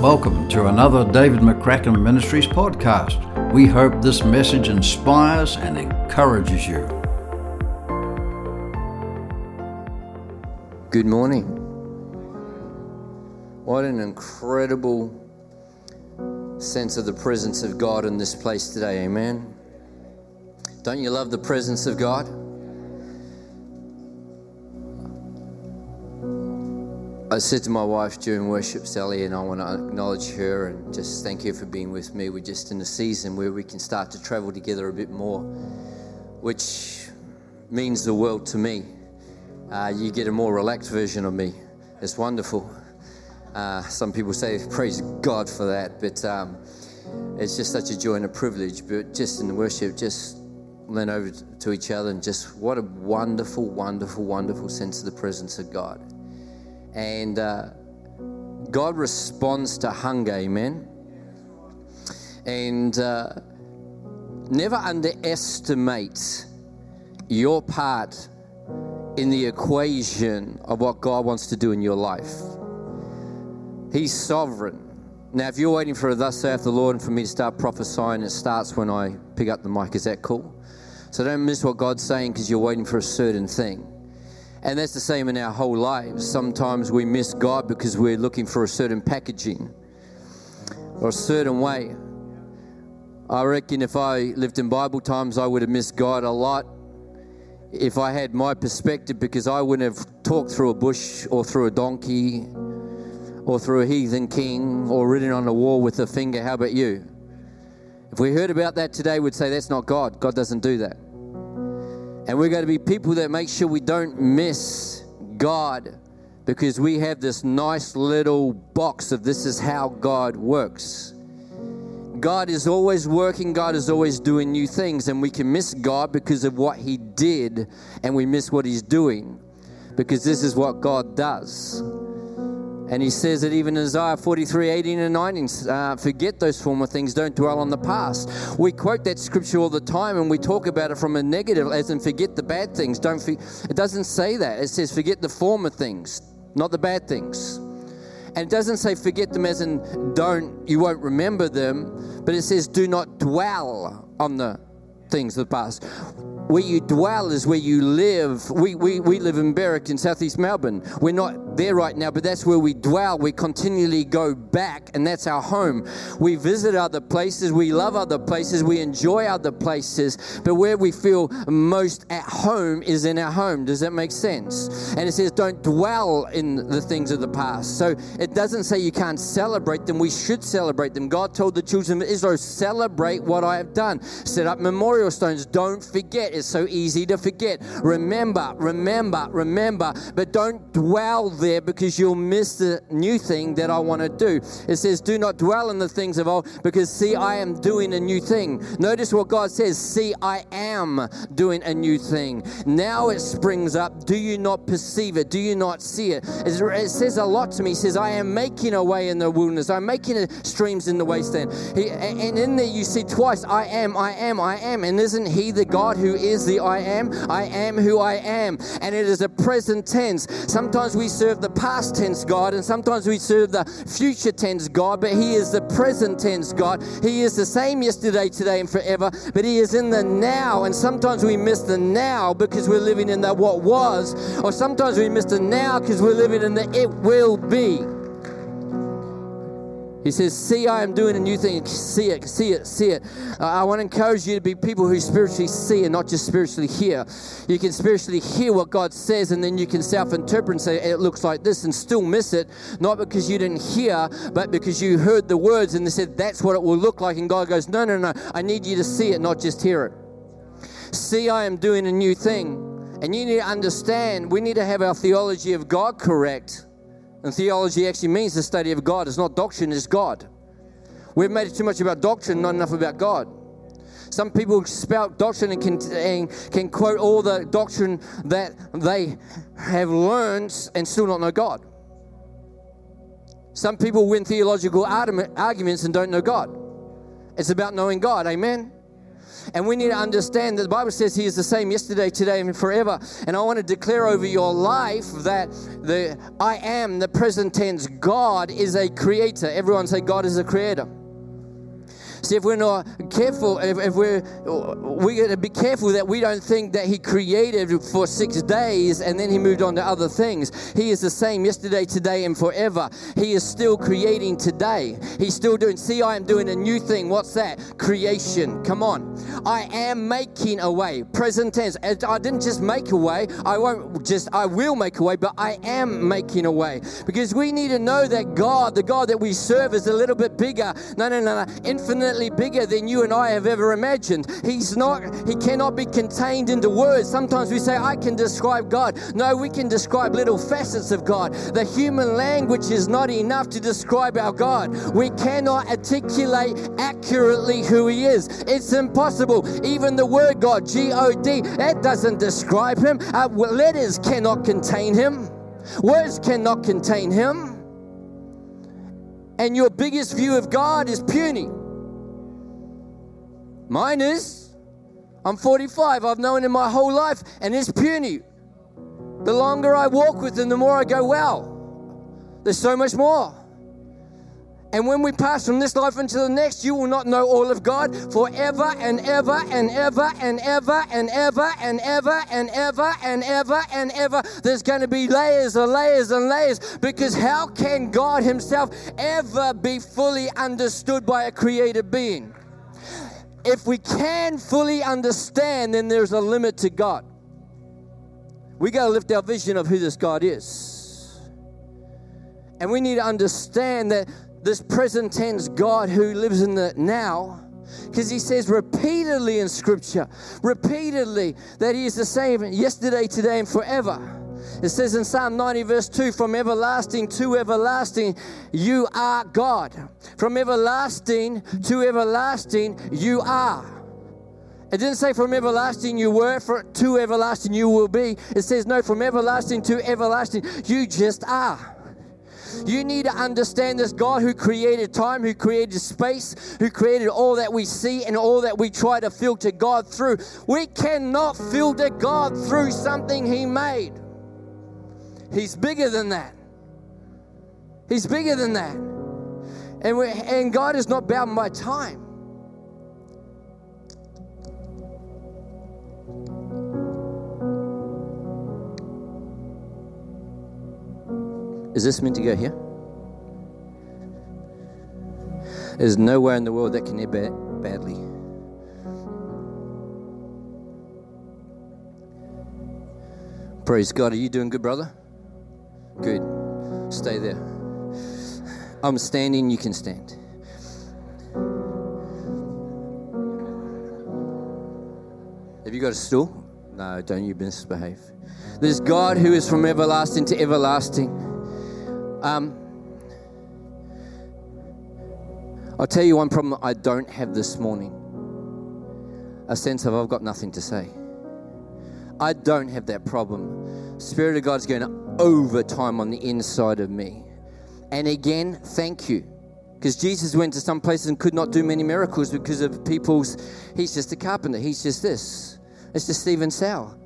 Welcome to another David McCracken Ministries podcast. We hope this message inspires and encourages you. Good morning. What an incredible sense of the presence of God in this place today, amen. Don't you love the presence of God? I said to my wife during worship, Sally, and I want to acknowledge her and just thank her for being with me. We're just in a season where we can start to travel together a bit more, which means the world to me. Uh, you get a more relaxed version of me. It's wonderful. Uh, some people say, praise God for that, but um, it's just such a joy and a privilege. But just in the worship, just lean over to each other and just what a wonderful, wonderful, wonderful sense of the presence of God. And uh, God responds to hunger, amen. And uh, never underestimate your part in the equation of what God wants to do in your life. He's sovereign. Now, if you're waiting for a thus saith the Lord and for me to start prophesying, it starts when I pick up the mic. Is that cool? So don't miss what God's saying because you're waiting for a certain thing. And that's the same in our whole lives. Sometimes we miss God because we're looking for a certain packaging or a certain way. I reckon if I lived in Bible times, I would have missed God a lot if I had my perspective because I wouldn't have talked through a bush or through a donkey or through a heathen king or ridden on a wall with a finger. How about you? If we heard about that today, we'd say that's not God. God doesn't do that. And we're going to be people that make sure we don't miss God because we have this nice little box of this is how God works. God is always working, God is always doing new things, and we can miss God because of what He did, and we miss what He's doing because this is what God does. And he says that even in Isaiah 43, 18 and 19. Uh, forget those former things, don't dwell on the past. We quote that scripture all the time and we talk about it from a negative, as in forget the bad things. Don't for, It doesn't say that. It says forget the former things, not the bad things. And it doesn't say forget them as in don't, you won't remember them, but it says do not dwell on the things of the past where you dwell is where you live. We, we, we live in Berwick in southeast Melbourne. We're not there right now, but that's where we dwell. We continually go back, and that's our home. We visit other places, we love other places, we enjoy other places, but where we feel most at home is in our home. Does that make sense? And it says, don't dwell in the things of the past. So it doesn't say you can't celebrate them. We should celebrate them. God told the children of Israel, celebrate what I have done. Set up memorial stones. Don't forget It's so easy to forget. Remember, remember, remember, but don't dwell there because you'll miss the new thing that I want to do. It says, Do not dwell in the things of old because see, I am doing a new thing. Notice what God says See, I am doing a new thing. Now it springs up. Do you not perceive it? Do you not see it? It says a lot to me. He says, I am making a way in the wilderness, I'm making streams in the wasteland. He, and in there you see twice, I am, I am, I am. And isn't He the God who is the I am. I am who I am. And it is a present tense. Sometimes we serve the past tense God, and sometimes we serve the future tense God, but He is the present tense God. He is the same yesterday, today, and forever, but He is in the now. And sometimes we miss the now because we're living in the what was, or sometimes we miss the now because we're living in the it will be. He says, See, I am doing a new thing. See it, see it, see it. Uh, I want to encourage you to be people who spiritually see and not just spiritually hear. You can spiritually hear what God says, and then you can self interpret and say, It looks like this, and still miss it, not because you didn't hear, but because you heard the words and they said, That's what it will look like. And God goes, No, no, no. I need you to see it, not just hear it. See, I am doing a new thing. And you need to understand, we need to have our theology of God correct and theology actually means the study of God. It's not doctrine, it's God. We've made it too much about doctrine, not enough about God. Some people spout doctrine and can, and can quote all the doctrine that they have learned and still not know God. Some people win theological arguments and don't know God. It's about knowing God, amen? And we need to understand that the Bible says He is the same yesterday, today, and forever. And I want to declare over your life that the I am, the present tense, God is a creator. Everyone say, God is a creator. See, if we're not careful, if, if we're we got to be careful that we don't think that He created for six days and then He moved on to other things. He is the same yesterday, today, and forever. He is still creating today. He's still doing. See, I am doing a new thing. What's that? Creation. Come on. I am making a way. Present tense. I didn't just make a way. I won't just. I will make a way, but I am making a way because we need to know that God, the God that we serve, is a little bit bigger. No, no, no, no. Infinite infinitely bigger than you and I have ever imagined. He's not, he cannot be contained into words. Sometimes we say, I can describe God. No, we can describe little facets of God. The human language is not enough to describe our God. We cannot articulate accurately who He is. It's impossible. Even the word God, G O D, that doesn't describe Him. Uh, letters cannot contain Him, words cannot contain Him. And your biggest view of God is puny. Mine is. I'm 45. I've known him my whole life, and it's puny. The longer I walk with him, the more I go, wow, there's so much more. And when we pass from this life into the next, you will not know all of God forever and ever and ever and ever and ever and ever and ever and ever and ever. There's going to be layers and layers and layers because how can God Himself ever be fully understood by a created being? If we can fully understand, then there's a limit to God. We got to lift our vision of who this God is. And we need to understand that this present tense God who lives in the now, because he says repeatedly in Scripture, repeatedly, that he is the same yesterday, today, and forever. It says in Psalm 90, verse 2 From everlasting to everlasting, you are God. From everlasting to everlasting, you are. It didn't say from everlasting you were, for, to everlasting you will be. It says, no, from everlasting to everlasting, you just are. You need to understand this God who created time, who created space, who created all that we see and all that we try to filter God through. We cannot filter God through something He made. He's bigger than that. He's bigger than that. And, and God is not bound by time. Is this meant to go here? There's nowhere in the world that can end badly. Praise God. Are you doing good, brother? Good. Stay there. I'm standing, you can stand. Have you got a stool? No, don't you misbehave. There's God who is from everlasting to everlasting. Um, I'll tell you one problem I don't have this morning a sense of I've got nothing to say. I don't have that problem. Spirit of God's going overtime on the inside of me. And again, thank you. Because Jesus went to some places and could not do many miracles because of people's, he's just a carpenter, he's just this. It's just Stephen Sow.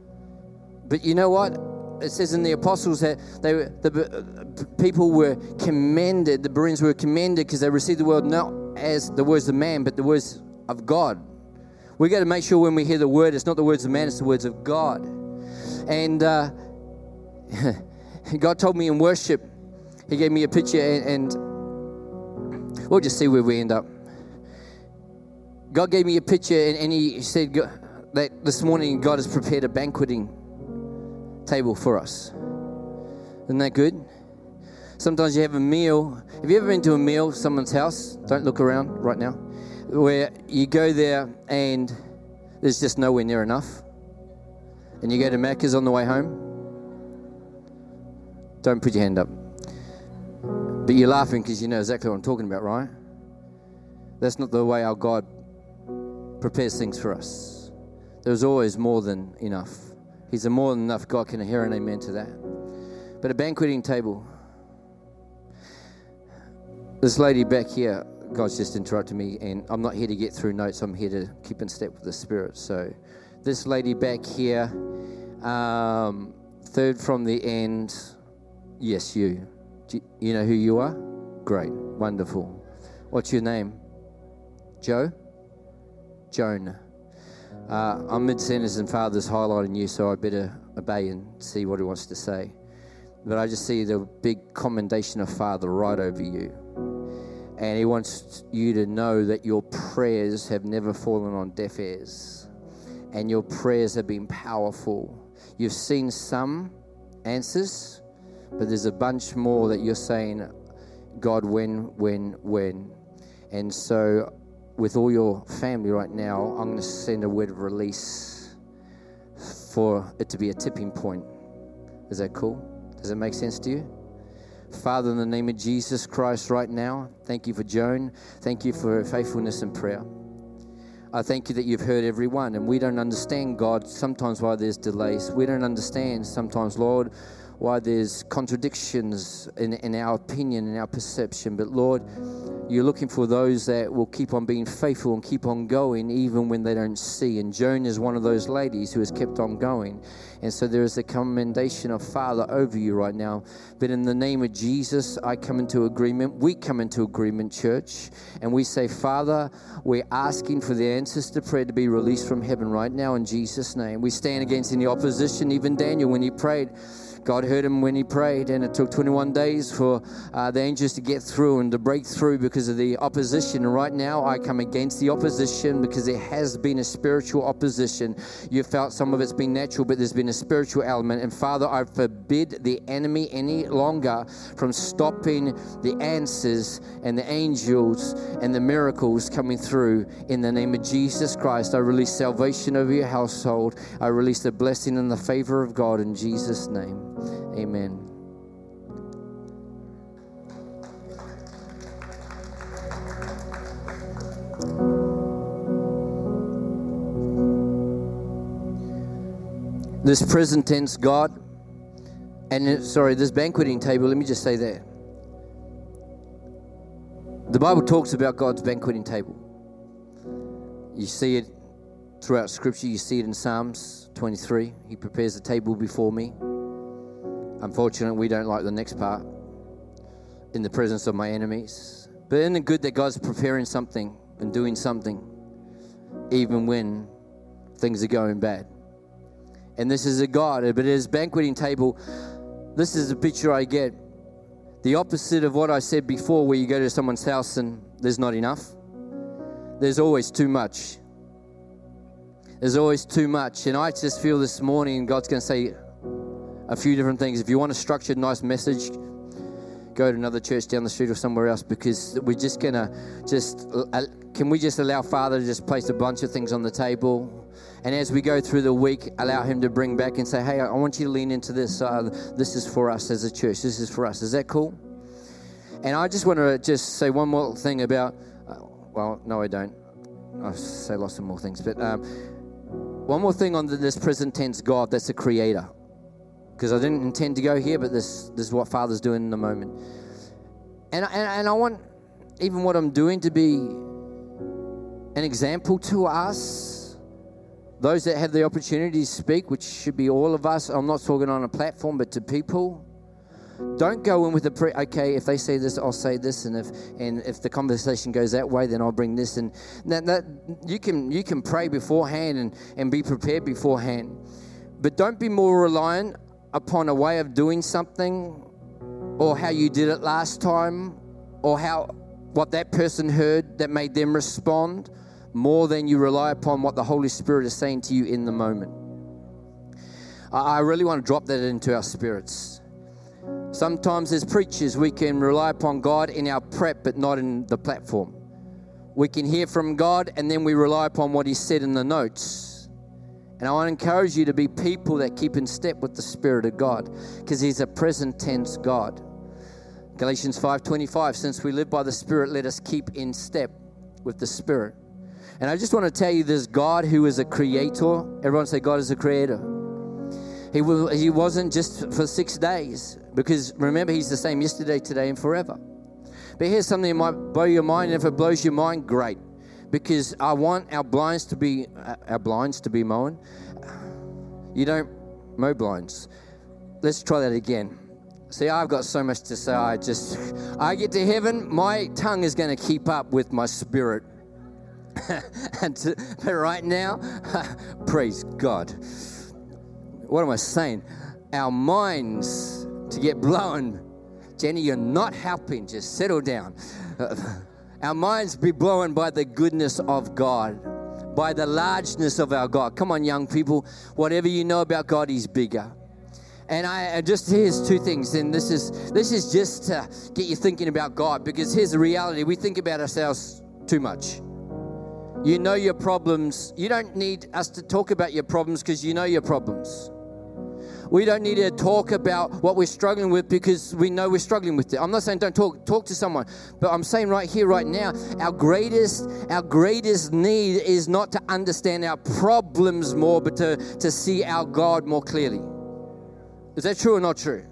But you know what? It says in the apostles that they were, the people were commended, the Bereans were commended because they received the word not as the words of man, but the words of God. We got to make sure when we hear the word, it's not the words of man, it's the words of God. And uh, God told me in worship, He gave me a picture, and, and we'll just see where we end up. God gave me a picture, and, and He said that this morning God has prepared a banqueting table for us. Isn't that good? Sometimes you have a meal. Have you ever been to a meal, someone's house? Don't look around right now. Where you go there and there's just nowhere near enough. And you go to Macca's on the way home don't put your hand up. But you're laughing because you know exactly what I'm talking about, right? That's not the way our God prepares things for us. There's always more than enough. He's a more than enough God. Can I hear an amen to that? But a banqueting table. This lady back here, God's just interrupted me, and I'm not here to get through notes. I'm here to keep in step with the Spirit. So, this lady back here, um, third from the end. Yes, you. Do you know who you are? Great, wonderful. What's your name? Joe? Joan. Uh, I'm mid sentence and Father's highlighting you, so I better obey and see what he wants to say. But I just see the big commendation of Father right over you. And he wants you to know that your prayers have never fallen on deaf ears. And your prayers have been powerful. You've seen some answers, but there's a bunch more that you're saying, God, when, when, when. And so, with all your family right now, I'm going to send a word of release for it to be a tipping point. Is that cool? Does it make sense to you? Father, in the name of Jesus Christ, right now, thank you for Joan. Thank you for faithfulness in prayer. I thank you that you've heard everyone, and we don't understand, God, sometimes why there's delays. We don't understand sometimes, Lord, why there's contradictions in, in our opinion and our perception. But Lord, you're looking for those that will keep on being faithful and keep on going even when they don't see. And Joan is one of those ladies who has kept on going. And so there is a commendation of Father over you right now. But in the name of Jesus, I come into agreement. We come into agreement, church. And we say, Father, we're asking for the answers to prayer to be released from heaven right now in Jesus' name. We stand against any opposition. Even Daniel, when he prayed, God heard him when he prayed, and it took 21 days for uh, the angels to get through and to break through because of the opposition. Right now, I come against the opposition because there has been a spiritual opposition. You felt some of it's been natural, but there's been a spiritual element. And Father, I forbid the enemy any longer from stopping the answers and the angels and the miracles coming through. In the name of Jesus Christ, I release salvation over your household. I release the blessing and the favor of God in Jesus' name. Amen. This present tense God, and sorry, this banqueting table, let me just say that. The Bible talks about God's banqueting table. You see it throughout Scripture, you see it in Psalms 23. He prepares the table before me. Unfortunately, we don't like the next part in the presence of my enemies. But isn't it good that God's preparing something and doing something even when things are going bad? And this is a God, but his banqueting table, this is a picture I get. The opposite of what I said before, where you go to someone's house and there's not enough. There's always too much. There's always too much. And I just feel this morning God's going to say, a few different things. If you want a structured, nice message, go to another church down the street or somewhere else because we're just going to just, uh, can we just allow Father to just place a bunch of things on the table? And as we go through the week, allow Him to bring back and say, hey, I want you to lean into this. Uh, this is for us as a church. This is for us. Is that cool? And I just want to just say one more thing about, uh, well, no, I don't. I say lots of more things, but um, one more thing on this present tense God that's a creator because I didn't intend to go here, but this, this is what Father's doing in the moment. And, and, and I want even what I'm doing to be an example to us, those that have the opportunity to speak, which should be all of us. I'm not talking on a platform, but to people. Don't go in with a pre. Okay, if they say this, I'll say this, and if and if the conversation goes that way, then I'll bring this. And that, that you can you can pray beforehand and and be prepared beforehand, but don't be more reliant upon a way of doing something or how you did it last time or how what that person heard that made them respond more than you rely upon what the Holy Spirit is saying to you in the moment. I really want to drop that into our spirits. Sometimes, as preachers, we can rely upon God in our prep, but not in the platform. We can hear from God and then we rely upon what He said in the notes and I want to encourage you to be people that keep in step with the Spirit of God because He's a present tense God. Galatians 5:25 Since we live by the Spirit let us keep in step with the Spirit. And I just want to tell you this God who is a creator. Everyone say God is a creator. He, will, he wasn't just for six days because remember, He's the same yesterday, today, and forever. But here's something that might blow your mind. And if it blows your mind, great. Because I want our blinds to be uh, our blinds to be mown. You don't mow blinds. Let's try that again. See, I've got so much to say. I just, I get to heaven, my tongue is going to keep up with my spirit. and to, but right now, praise God. What am I saying? Our minds to get blown. Jenny, you're not helping. Just settle down. Our minds be blown by the goodness of God, by the largeness of our God. Come on, young people. Whatever you know about God, He's bigger. And I just here's two things, and this is this is just to get you thinking about God because here's the reality: we think about ourselves too much. You know your problems. You don't need us to talk about your problems because you know your problems. We don't need to talk about what we're struggling with because we know we're struggling with it. I'm not saying don't talk talk to someone, but I'm saying right here, right now, our greatest our greatest need is not to understand our problems more, but to, to see our God more clearly. Is that true or not true?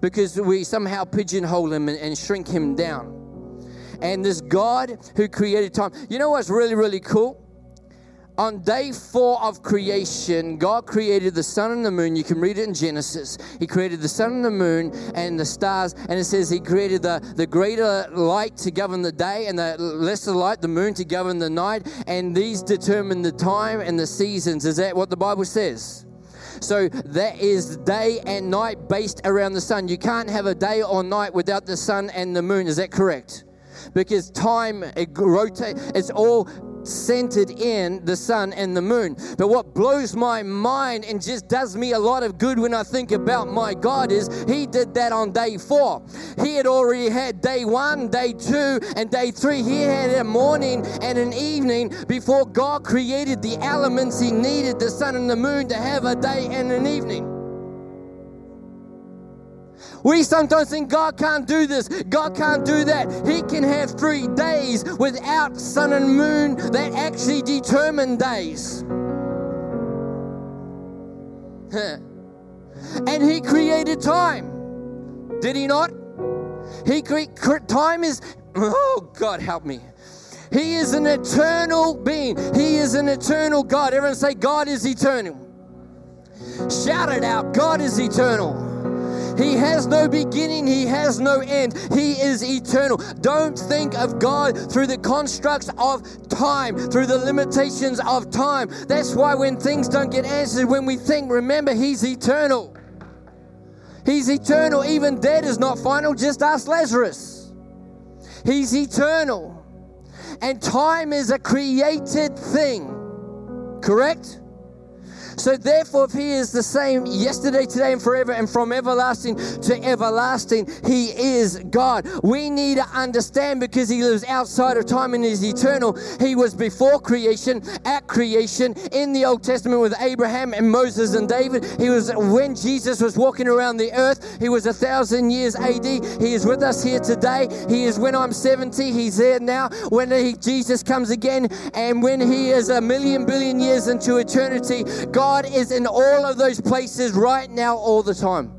Because we somehow pigeonhole him and, and shrink him down. And this God who created time, you know what's really, really cool? On day four of creation, God created the sun and the moon. You can read it in Genesis. He created the sun and the moon and the stars. And it says He created the, the greater light to govern the day and the lesser light, the moon, to govern the night. And these determine the time and the seasons. Is that what the Bible says? So that is day and night based around the sun. You can't have a day or night without the sun and the moon. Is that correct? Because time it rotates. It's all centered in the sun and the moon. But what blows my mind and just does me a lot of good when I think about my God is He did that on day four. He had already had day one, day two, and day three. He had a morning and an evening before God created the elements He needed, the sun and the moon, to have a day and an evening. We sometimes think God can't do this, God can't do that. He can have three days without sun and moon that actually determine days. and He created time. Did He not? He created time is, oh God, help me. He is an eternal being. He is an eternal God. Everyone say, God is eternal. Shout it out. God is eternal. He has no beginning, He has no end. He is eternal. Don't think of God through the constructs of time, through the limitations of time. That's why when things don't get answered, when we think, remember, He's eternal. He's eternal. Even dead is not final. Just ask Lazarus. He's eternal. And time is a created thing. Correct? So, therefore, if He is the same yesterday, today, and forever, and from everlasting to everlasting, He is God. We need to understand because He lives outside of time and is eternal. He was before creation, at creation, in the Old Testament with Abraham and Moses and David. He was when Jesus was walking around the earth. He was a thousand years AD. He is with us here today. He is when I'm 70. He's there now. When he, Jesus comes again, and when He is a million billion years into eternity, God God is in all of those places right now, all the time.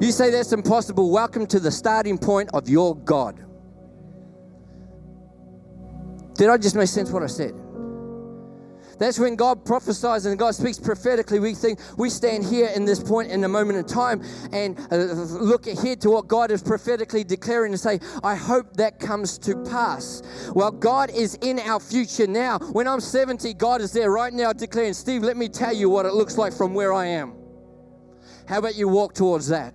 You say that's impossible. Welcome to the starting point of your God. Did I just make sense what I said? That's when God prophesies and God speaks prophetically. We think we stand here in this point in a moment of time and uh, look ahead to what God is prophetically declaring and say, I hope that comes to pass. Well, God is in our future now. When I'm 70, God is there right now declaring, Steve, let me tell you what it looks like from where I am. How about you walk towards that?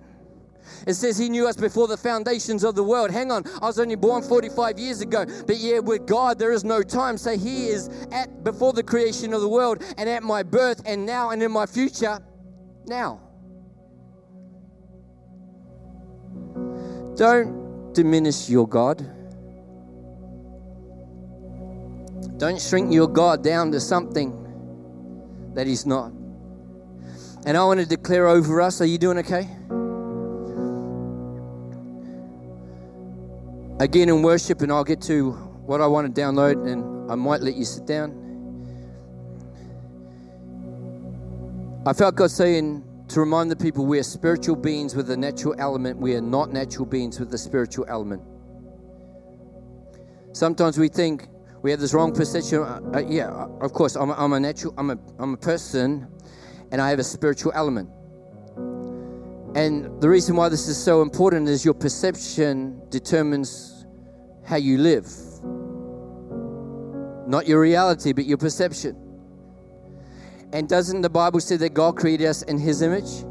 It says he knew us before the foundations of the world. Hang on, I was only born 45 years ago. But yeah, with God, there is no time. So he is at before the creation of the world and at my birth and now and in my future now. Don't diminish your God. Don't shrink your God down to something that He's not. And I want to declare over us are you doing okay? Again in worship, and I'll get to what I want to download, and I might let you sit down. I felt God saying to remind the people we are spiritual beings with a natural element. We are not natural beings with a spiritual element. Sometimes we think we have this wrong perception. Uh, uh, yeah, of course, I'm a, I'm a natural, I'm a, I'm a person, and I have a spiritual element. And the reason why this is so important is your perception determines how you live. Not your reality, but your perception. And doesn't the Bible say that God created us in His image?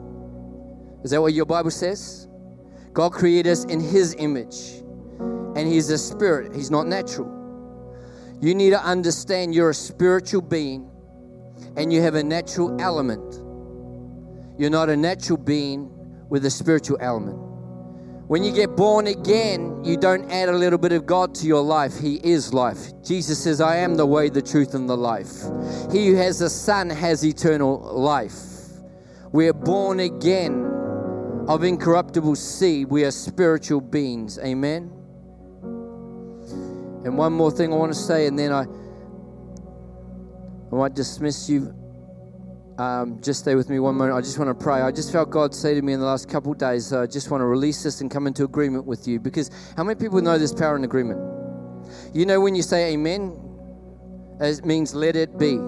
Is that what your Bible says? God created us in His image. And He's a spirit, He's not natural. You need to understand you're a spiritual being and you have a natural element. You're not a natural being with a spiritual element. When you get born again, you don't add a little bit of God to your life. He is life. Jesus says, I am the way, the truth, and the life. He who has the Son has eternal life. We are born again of incorruptible seed. We are spiritual beings. Amen. And one more thing I want to say, and then I, I might dismiss you. Um, just stay with me one moment. I just want to pray. I just felt God say to me in the last couple days, I uh, just want to release this and come into agreement with you. Because how many people know this power in agreement? You know, when you say amen, it means let it be.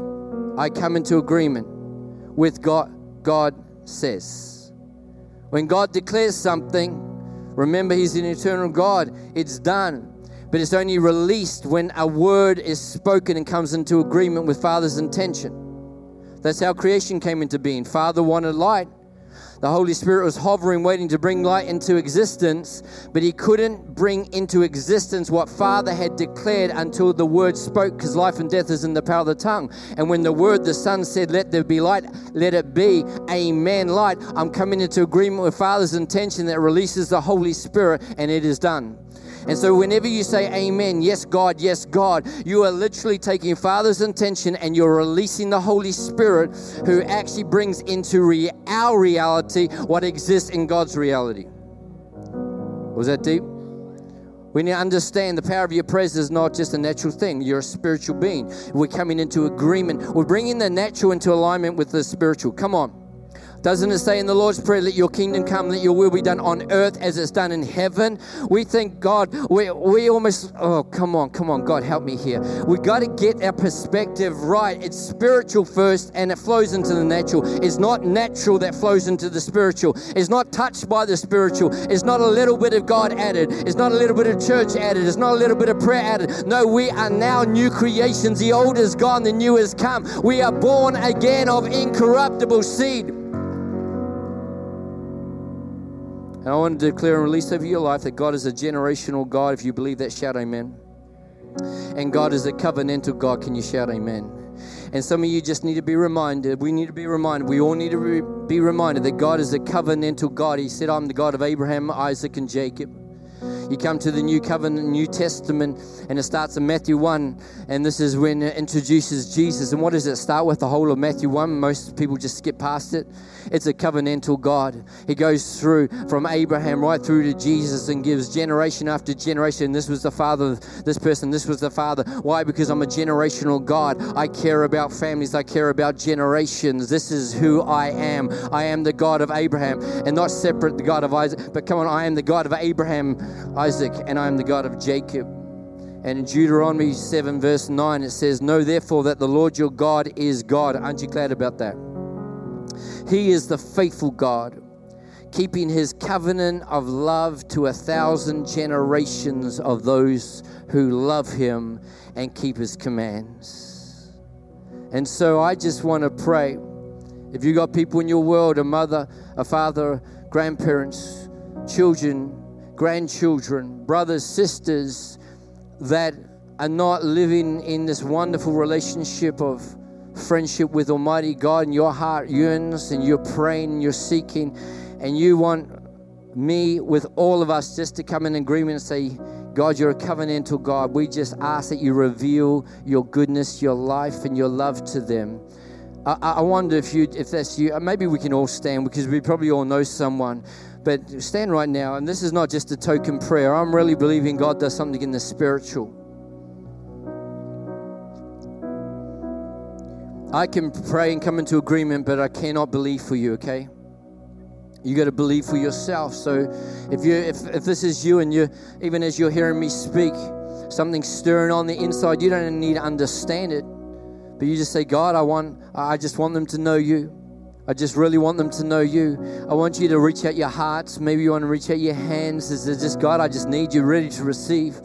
I come into agreement with God, God says. When God declares something, remember He's an eternal God, it's done but it's only released when a word is spoken and comes into agreement with Father's intention. That's how creation came into being. Father wanted light. The Holy Spirit was hovering, waiting to bring light into existence, but he couldn't bring into existence what Father had declared until the word spoke, because life and death is in the power of the tongue. And when the word, the Son said, Let there be light, let it be, amen, light, I'm coming into agreement with Father's intention that releases the Holy Spirit, and it is done. And so, whenever you say amen, yes, God, yes, God, you are literally taking Father's intention and you're releasing the Holy Spirit who actually brings into re- our reality what exists in God's reality. Was that deep? We need to understand the power of your presence is not just a natural thing. You're a spiritual being. We're coming into agreement. We're bringing the natural into alignment with the spiritual. Come on. Doesn't it say in the Lord's Prayer, let your kingdom come, let your will be done on earth as it's done in heaven? We think, God, we, we almost, oh, come on, come on, God, help me here. We got to get our perspective right. It's spiritual first and it flows into the natural. It's not natural that flows into the spiritual. It's not touched by the spiritual. It's not a little bit of God added. It's not a little bit of church added. It's not a little bit of prayer added. No, we are now new creations. The old is gone, the new has come. We are born again of incorruptible seed. And I want to declare and release over your life that God is a generational God. If you believe that, shout amen. And God is a covenantal God. Can you shout amen? And some of you just need to be reminded. We need to be reminded. We all need to be reminded that God is a covenantal God. He said, I'm the God of Abraham, Isaac, and Jacob. You come to the New Covenant, New Testament, and it starts in Matthew 1, and this is when it introduces Jesus. And what does it start with? The whole of Matthew 1. Most people just skip past it. It's a covenantal God. He goes through from Abraham right through to Jesus and gives generation after generation. This was the father of this person, this was the father. Why? Because I'm a generational God. I care about families, I care about generations. This is who I am. I am the God of Abraham and not separate the God of Isaac, but come on, I am the God of Abraham, Isaac, and I am the God of Jacob. And in Deuteronomy 7, verse 9, it says, Know therefore that the Lord your God is God. Aren't you glad about that? He is the faithful God, keeping his covenant of love to a thousand generations of those who love him and keep his commands. And so I just want to pray. If you've got people in your world, a mother, a father, grandparents, children, grandchildren, brothers, sisters that are not living in this wonderful relationship of friendship with Almighty God and your heart yearns and you're praying and you're seeking and you want me with all of us just to come in agreement and say, God, you're a covenantal God. We just ask that you reveal your goodness, your life, and your love to them. I, I wonder if you, if that's you. Maybe we can all stand because we probably all know someone. But stand right now, and this is not just a token prayer. I'm really believing God does something in the spiritual. I can pray and come into agreement, but I cannot believe for you, okay? You got to believe for yourself. So if you if, if this is you and you even as you're hearing me speak, something's stirring on the inside, you don't need to understand it. But you just say, God, I want I just want them to know you. I just really want them to know you. I want you to reach out your hearts. Maybe you want to reach out your hands. Is just God, I just need you ready to receive.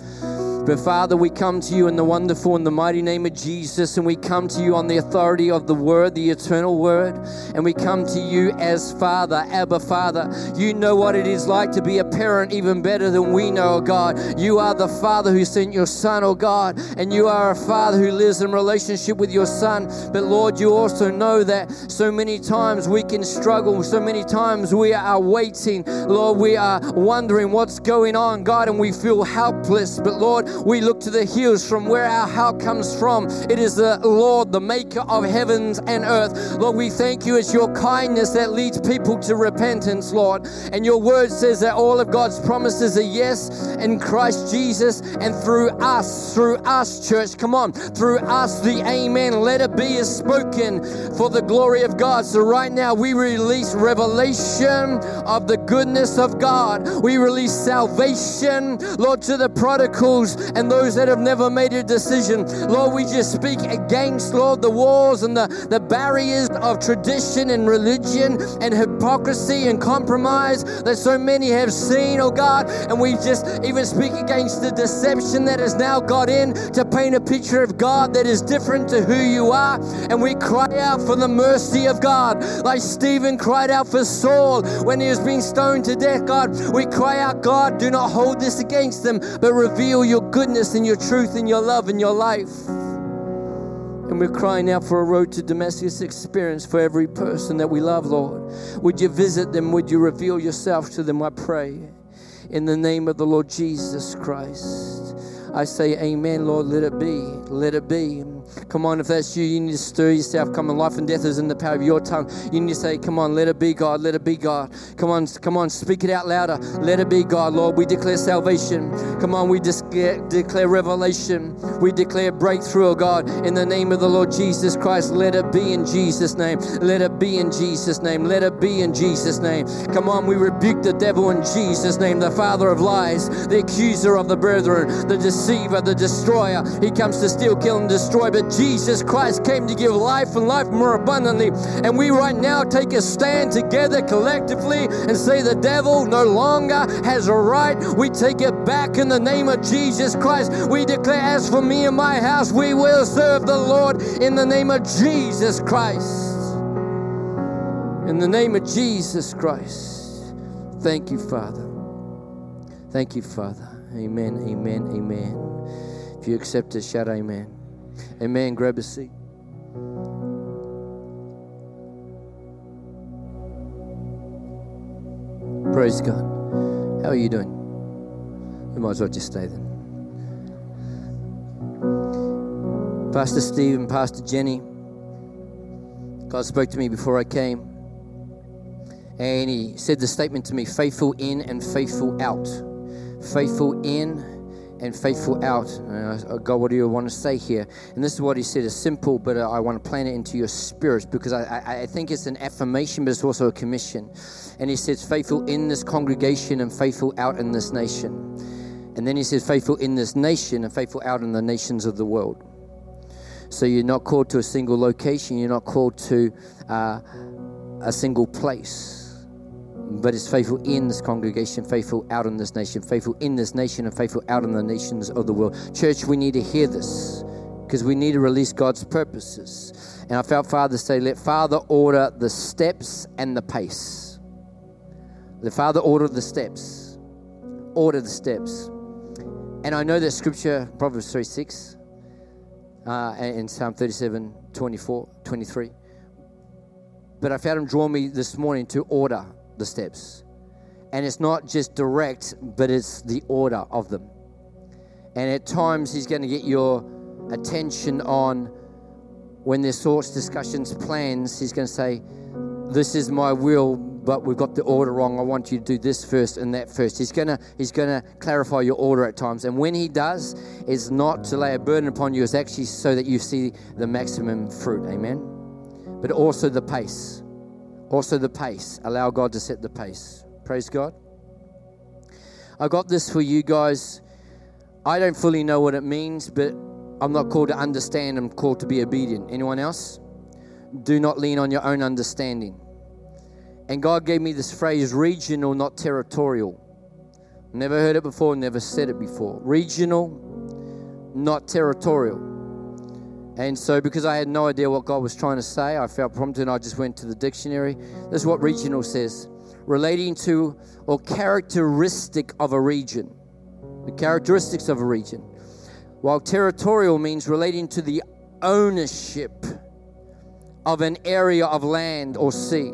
But Father, we come to you in the wonderful and the mighty name of Jesus, and we come to you on the authority of the Word, the eternal Word, and we come to you as Father, Abba Father. You know what it is like to be a parent even better than we know, oh God. You are the Father who sent your Son, oh God, and you are a Father who lives in relationship with your Son. But Lord, you also know that so many times we can struggle, so many times we are waiting, Lord, we are wondering what's going on, God, and we feel helpless. But Lord, we look to the hills from where our help comes from. It is the Lord, the maker of heavens and earth. Lord, we thank you. It's your kindness that leads people to repentance, Lord. And your word says that all of God's promises are yes in Christ Jesus and through us, through us, church. Come on, through us, the amen. Let it be as spoken for the glory of God. So right now, we release revelation of the goodness of God. We release salvation, Lord, to the prodigals and those that have never made a decision. Lord, we just speak against, Lord, the walls and the, the barriers of tradition and religion and hypocrisy and compromise that so many have seen, oh God. And we just even speak against the deception that has now got in to paint a picture of God that is different to who you are. And we cry out for the mercy of God, like Stephen cried out for Saul when he was being stoned to death. God, we cry out, God, do not hold this against them, but reveal your goodness and your truth and your love and your life. And we're crying out for a road to Damascus experience for every person that we love, Lord. Would you visit them? Would you reveal yourself to them? I pray. In the name of the Lord Jesus Christ. I say, Amen, Lord. Let it be. Let it be. Come on, if that's you, you need to stir yourself. Come on, life and death is in the power of your tongue. You need to say, Come on, let it be, God. Let it be, God. Come on, come on, speak it out louder. Let it be, God, Lord. We declare salvation. Come on, we declare revelation. We declare breakthrough, oh God, in the name of the Lord Jesus Christ. Let it be in Jesus' name. Let it be in Jesus' name. Let it be in Jesus' name. Come on, we rebuke the devil in Jesus' name, the father of lies, the accuser of the brethren, the deceiver, the destroyer. He comes to steal, kill, and destroy. But Jesus Christ came to give life and life more abundantly. And we right now take a stand together collectively and say the devil no longer has a right. We take it back in the name of Jesus Christ. We declare, as for me and my house, we will serve the Lord in the name of Jesus Christ. In the name of Jesus Christ. Thank you, Father. Thank you, Father. Amen, amen, amen. If you accept it, shout amen. Amen. Grab a seat. Praise God. How are you doing? You might as well just stay then. Pastor Steve and Pastor Jenny, God spoke to me before I came. And he said the statement to me faithful in and faithful out. Faithful in and faithful out. Uh, God, what do you want to say here? And this is what he said. It's simple, but uh, I want to plant it into your spirit because I, I, I, think it's an affirmation, but it's also a commission. And he says, faithful in this congregation and faithful out in this nation. And then he says, faithful in this nation and faithful out in the nations of the world. So you're not called to a single location, you're not called to uh, a single place but is faithful in this congregation, faithful out in this nation, faithful in this nation, and faithful out in the nations of the world. Church, we need to hear this because we need to release God's purposes. And I felt Father say, Let Father order the steps and the pace. Let Father order the steps. Order the steps. And I know that scripture, Proverbs 3 6, uh, and Psalm 37 24, 23. But I found him draw me this morning to order the steps. And it's not just direct, but it's the order of them. And at times, He's going to get your attention on when there's thoughts, discussions, plans. He's going to say, This is my will, but we've got the order wrong. I want you to do this first and that first. He's going to, he's going to clarify your order at times. And when He does, it's not to lay a burden upon you, it's actually so that you see the maximum fruit. Amen. But also the pace Also, the pace. Allow God to set the pace. Praise God. I got this for you guys. I don't fully know what it means, but I'm not called to understand, I'm called to be obedient. Anyone else? Do not lean on your own understanding. And God gave me this phrase regional, not territorial. Never heard it before, never said it before. Regional, not territorial. And so, because I had no idea what God was trying to say, I felt prompted and I just went to the dictionary. This is what regional says relating to or characteristic of a region. The characteristics of a region. While territorial means relating to the ownership of an area of land or sea.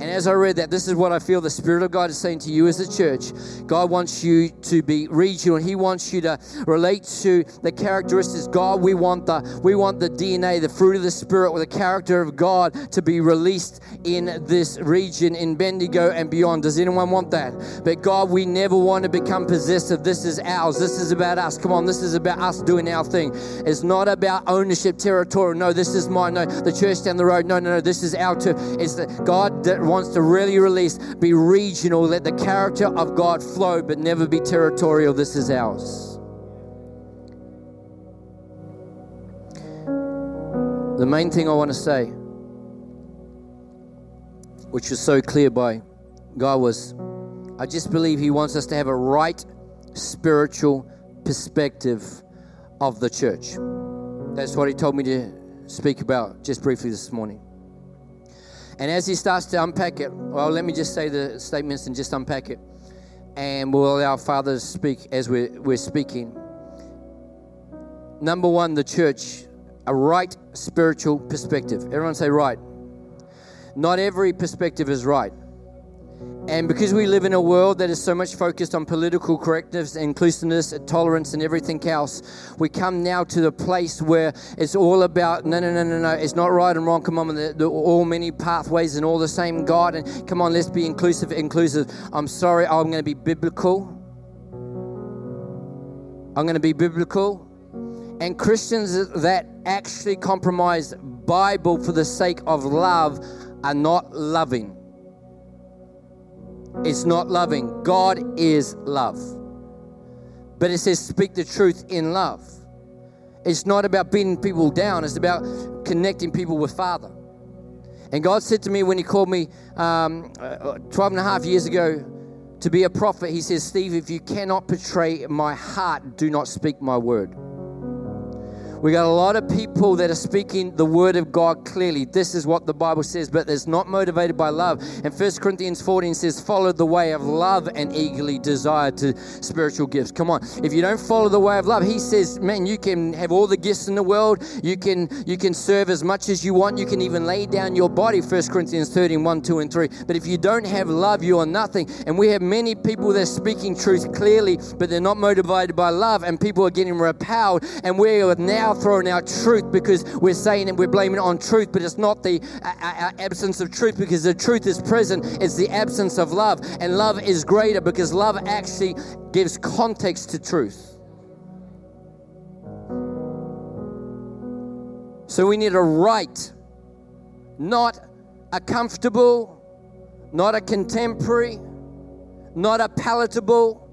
And as I read that, this is what I feel the Spirit of God is saying to you as a church. God wants you to be regional. He wants you to relate to the characteristics. God, we want the we want the DNA, the fruit of the Spirit, or the character of God to be released in this region, in Bendigo and beyond. Does anyone want that? But God, we never want to become possessive. This is ours. This is about us. Come on, this is about us doing our thing. It's not about ownership, territorial. No, this is mine. No, the church down the road. No, no, no. This is our turf. It's that God that wants to really release, be regional, let the character of God flow, but never be territorial. This is ours. The main thing I want to say, which was so clear by God, was I just believe He wants us to have a right spiritual perspective of the church. That's what He told me to speak about just briefly this morning. And as he starts to unpack it, well, let me just say the statements and just unpack it. And we'll allow Father to speak as we're, we're speaking. Number one, the church, a right spiritual perspective. Everyone say right. Not every perspective is right. And because we live in a world that is so much focused on political correctness, inclusiveness, tolerance, and everything else, we come now to the place where it's all about no, no, no, no, no. It's not right and wrong. Come on, the, the, all many pathways and all the same God. And come on, let's be inclusive, inclusive. I'm sorry, I'm going to be biblical. I'm going to be biblical. And Christians that actually compromise Bible for the sake of love are not loving. It's not loving. God is love. But it says, speak the truth in love. It's not about beating people down, it's about connecting people with Father. And God said to me when He called me um, uh, 12 and a half years ago to be a prophet, He says, Steve, if you cannot portray my heart, do not speak my word. We got a lot of people that are speaking the word of God clearly. This is what the Bible says, but it's not motivated by love. And 1 Corinthians 14 says, Follow the way of love and eagerly desire to spiritual gifts. Come on. If you don't follow the way of love, he says, Man, you can have all the gifts in the world, you can you can serve as much as you want, you can even lay down your body, 1 Corinthians 13, 1, 2, and 3. But if you don't have love, you are nothing. And we have many people that are speaking truth clearly, but they're not motivated by love, and people are getting repelled. And we are now throwing out truth because we're saying and we're blaming it on truth, but it's not the uh, uh, absence of truth because the truth is present. It's the absence of love. And love is greater because love actually gives context to truth. So we need a right, not a comfortable, not a contemporary, not a palatable,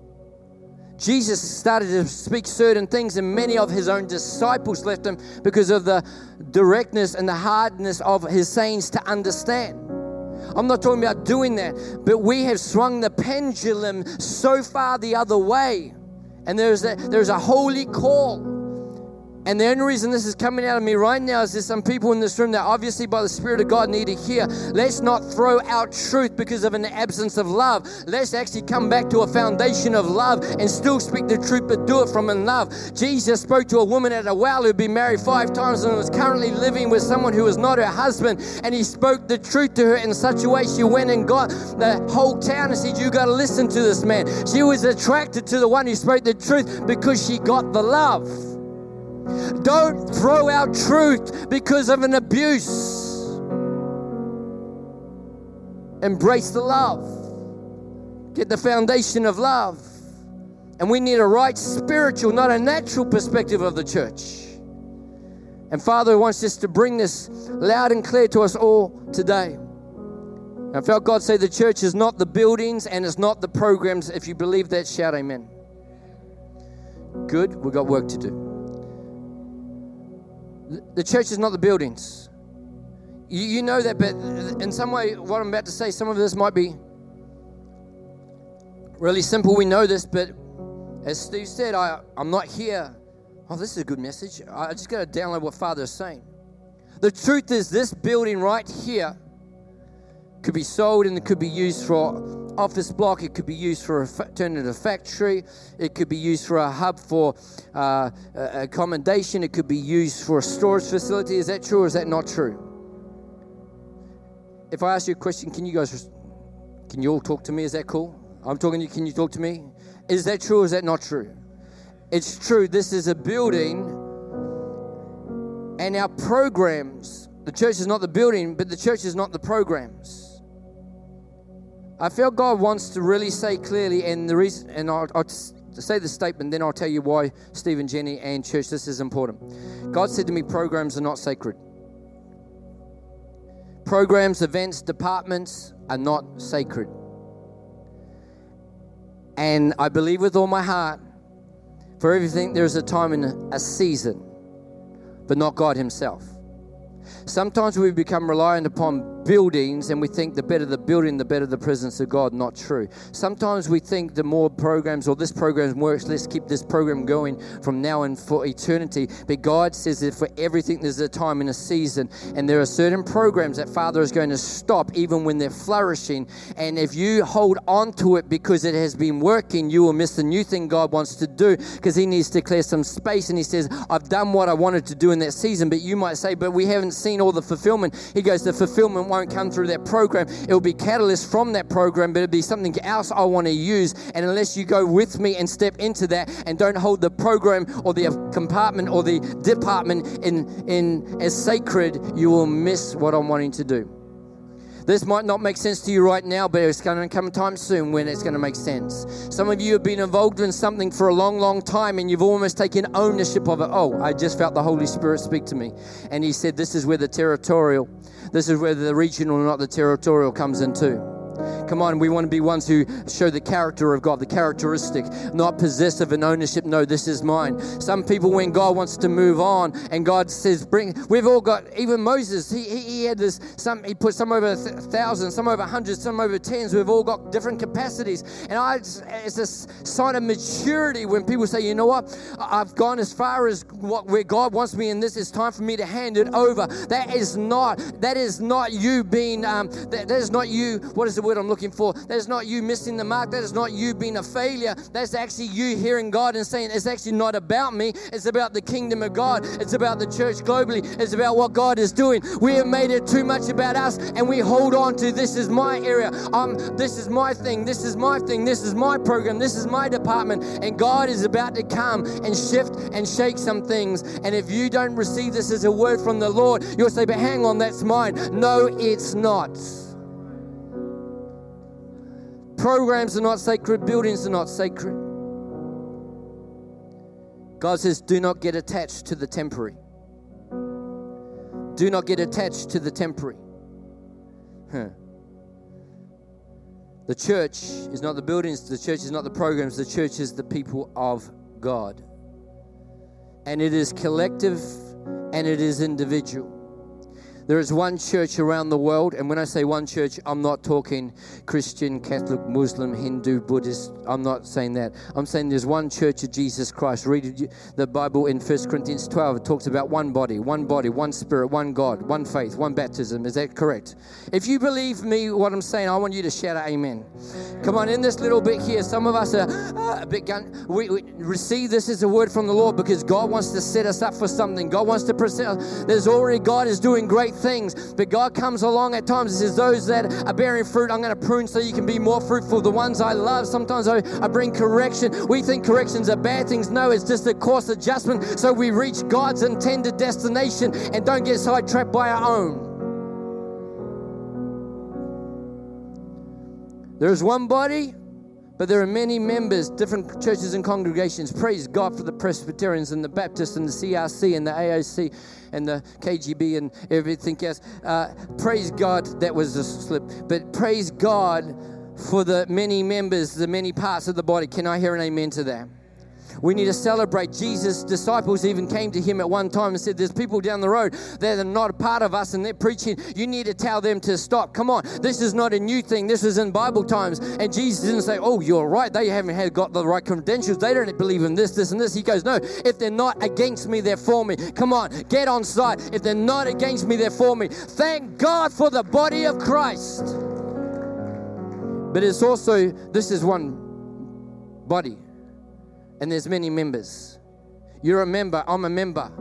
Jesus started to speak certain things, and many of his own disciples left him because of the directness and the hardness of his sayings to understand. I'm not talking about doing that, but we have swung the pendulum so far the other way. And there's a, there's a holy call and the only reason this is coming out of me right now is there's some people in this room that obviously by the Spirit of God need to hear. Let's not throw out truth because of an absence of love. Let's actually come back to a foundation of love and still speak the truth, but do it from in love. Jesus spoke to a woman at a well who'd been married five times and was currently living with someone who was not her husband. And he spoke the truth to her in such a way she went and got the whole town and said, You got to listen to this man. She was attracted to the one who spoke the truth because she got the love. Don't throw out truth because of an abuse. Embrace the love. Get the foundation of love. And we need a right spiritual, not a natural perspective of the church. And Father wants us to bring this loud and clear to us all today. I felt God say the church is not the buildings and it's not the programs. If you believe that, shout amen. Good, we've got work to do. The church is not the buildings. You, you know that, but in some way, what I'm about to say, some of this might be really simple. We know this, but as Steve said, I, I'm not here. Oh, this is a good message. I just got to download what Father is saying. The truth is, this building right here could be sold and it could be used for office block. It could be used for a fa- turn into a factory. It could be used for a hub for uh, accommodation. It could be used for a storage facility. Is that true or is that not true? If I ask you a question, can you guys, can you all talk to me? Is that cool? I'm talking to you. Can you talk to me? Is that true or is that not true? It's true. This is a building, and our programs. The church is not the building, but the church is not the programs. I feel God wants to really say clearly, and the reason, and I'll, I'll say the statement, then I'll tell you why Stephen, Jenny, and church this is important. God said to me, programs are not sacred. Programs, events, departments are not sacred. And I believe with all my heart, for everything, there's a time and a season, but not God Himself. Sometimes we become reliant upon buildings and we think the better the building, the better the presence of God. Not true. Sometimes we think the more programs or this program works, let's keep this program going from now and for eternity. But God says that for everything, there's a time and a season. And there are certain programs that Father is going to stop even when they're flourishing. And if you hold on to it because it has been working, you will miss the new thing God wants to do because He needs to clear some space. And He says, I've done what I wanted to do in that season. But you might say, but we haven't seen all the fulfillment. He goes, the fulfillment won't come through that program. It will be catalyst from that program, but it'll be something else I want to use. And unless you go with me and step into that and don't hold the program or the compartment or the department in, in as sacred, you will miss what I'm wanting to do. This might not make sense to you right now, but it's going to come time soon when it's going to make sense. Some of you have been involved in something for a long, long time and you've almost taken ownership of it. Oh, I just felt the Holy Spirit speak to me. And He said, This is where the territorial, this is where the regional, or not the territorial, comes into. Come on, we want to be ones who show the character of God, the characteristic, not possessive and ownership. No, this is mine. Some people, when God wants to move on and God says, bring, we've all got, even Moses, he, he, he had this, some, he put some over a thousand, some over hundreds, some over tens. We've all got different capacities. And I, it's a sign of maturity when people say, you know what, I've gone as far as what, where God wants me and this is time for me to hand it over. That is not, that is not you being, um, that, that is not you, what is the word I'm looking for. That is not you missing the mark. That is not you being a failure. That's actually you hearing God and saying, It's actually not about me. It's about the kingdom of God. It's about the church globally. It's about what God is doing. We have made it too much about us and we hold on to this is my area. Um, this is my thing. This is my thing. This is my program. This is my department. And God is about to come and shift and shake some things. And if you don't receive this as a word from the Lord, you'll say, But hang on, that's mine. No, it's not. Programs are not sacred, buildings are not sacred. God says, do not get attached to the temporary. Do not get attached to the temporary. Huh. The church is not the buildings, the church is not the programs, the church is the people of God. And it is collective and it is individual. There is one church around the world, and when I say one church, I'm not talking Christian, Catholic, Muslim, Hindu, Buddhist. I'm not saying that. I'm saying there's one church of Jesus Christ. Read the Bible in 1 Corinthians 12. It talks about one body, one body, one spirit, one God, one faith, one baptism. Is that correct? If you believe me, what I'm saying, I want you to shout out amen. Come on, in this little bit here, some of us are uh, a bit gun. We, we receive this as a word from the Lord because God wants to set us up for something. God wants to present. There's already God is doing great things. But God comes along at times and says, Those that are bearing fruit, I'm going to prune so you can be more fruitful. The ones I love, sometimes I, I bring correction. We think corrections are bad things. No, it's just a course adjustment so we reach God's intended destination and don't get sidetracked by our own. There's one body, But there are many members, different churches and congregations. Praise God for the Presbyterians and the Baptists and the CRC and the AOC and the KGB and everything else. Uh, praise God, that was a slip. But praise God for the many members, the many parts of the body. Can I hear an amen to that? We need to celebrate. Jesus' disciples even came to him at one time and said, There's people down the road that are not a part of us and they're preaching. You need to tell them to stop. Come on. This is not a new thing. This is in Bible times. And Jesus didn't say, Oh, you're right. They haven't had got the right credentials. They don't believe in this, this, and this. He goes, No, if they're not against me, they're for me. Come on, get on side. If they're not against me, they're for me. Thank God for the body of Christ. But it's also, this is one body and there's many members. You're a member, I'm a member.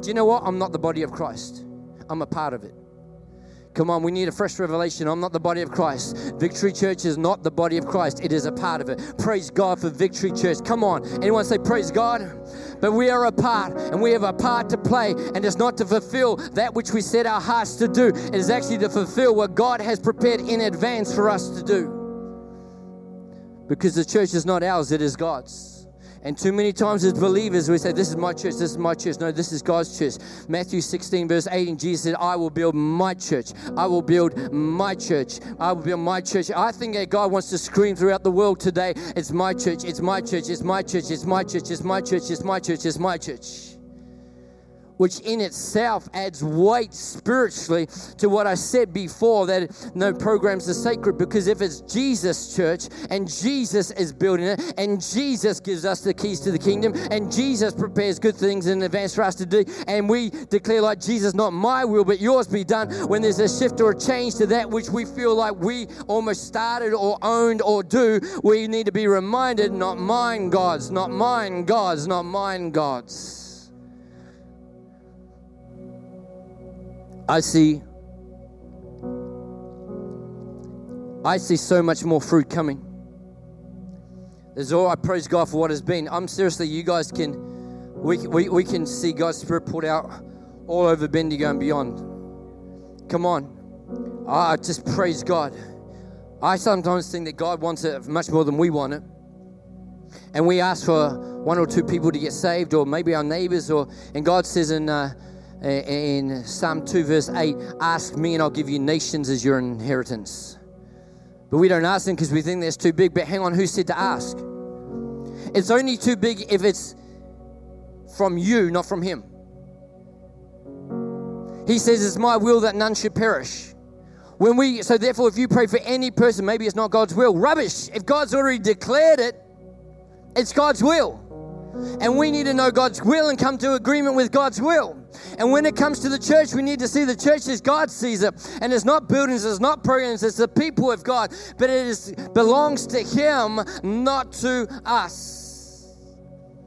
Do you know what? I'm not the body of Christ. I'm a part of it. Come on, we need a fresh revelation. I'm not the body of Christ. Victory Church is not the body of Christ, it is a part of it. Praise God for Victory Church. Come on, anyone say, Praise God? But we are a part, and we have a part to play, and it's not to fulfill that which we set our hearts to do, it is actually to fulfill what God has prepared in advance for us to do. Because the church is not ours, it is God's. And too many times as believers, we say, This is my church, this is my church. No, this is God's church. Matthew 16, verse 18, Jesus said, I will build my church. I will build my church. I will build my church. I think that God wants to scream throughout the world today, It's my church, it's my church, it's my church, it's my church, it's my church, it's my church, it's my church which in itself adds weight spiritually to what I said before that no programs are sacred because if it's Jesus' church and Jesus is building it and Jesus gives us the keys to the kingdom and Jesus prepares good things in advance for us to do and we declare like Jesus, not my will but yours be done, when there's a shift or a change to that which we feel like we almost started or owned or do, we need to be reminded, not mine, God's, not mine, God's, not mine, God's. I see I see so much more fruit coming. There's all I praise God for what has been. I'm seriously, you guys can we, we, we can see God's Spirit poured out all over Bendigo and beyond. Come on. I just praise God. I sometimes think that God wants it much more than we want it. And we ask for one or two people to get saved, or maybe our neighbors, or and God says in uh, Uh, in Psalm 2, verse 8 Ask me, and I'll give you nations as your inheritance. But we don't ask them because we think that's too big. But hang on, who said to ask? It's only too big if it's from you, not from Him. He says, It's my will that none should perish. When we, so therefore, if you pray for any person, maybe it's not God's will. Rubbish. If God's already declared it, it's God's will. And we need to know God's will and come to agreement with God's will. And when it comes to the church, we need to see the church as God sees it. And it's not buildings, it's not programs, it's the people of God. But it is, belongs to Him, not to us.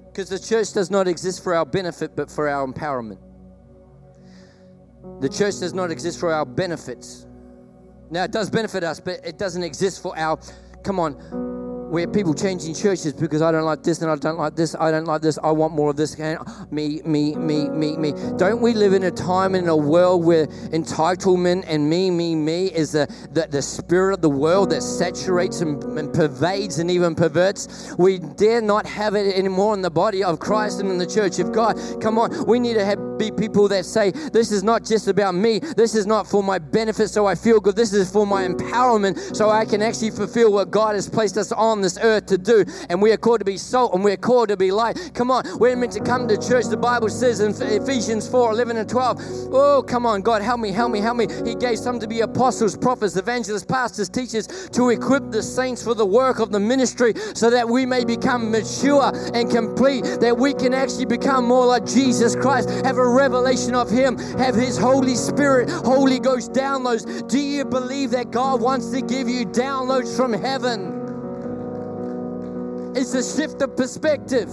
Because the church does not exist for our benefit, but for our empowerment. The church does not exist for our benefits. Now, it does benefit us, but it doesn't exist for our, come on, we have people changing churches because I don't like this and I don't like this. I don't like this. I want more of this. Me, me, me, me, me. Don't we live in a time in a world where entitlement and me, me, me is the, the, the spirit of the world that saturates and, and pervades and even perverts? We dare not have it anymore in the body of Christ and in the church of God. Come on, we need to have, be people that say, This is not just about me. This is not for my benefit so I feel good. This is for my empowerment so I can actually fulfill what God has placed us on this earth to do. And we are called to be salt and we're called to be light. Come on, we're meant to come to church. The Bible says in Ephesians 4 11 and 12, oh, come on, God, help me, help me, help me. He gave some to be apostles, prophets, evangelists, pastors, teachers to equip the saints for the work of the ministry so that we may become mature and complete, that we can actually become more like Jesus Christ, have a revelation of Him, have His Holy Spirit, Holy Ghost downloads. Do you believe that God wants to give you downloads from heaven? It's a shift of perspective.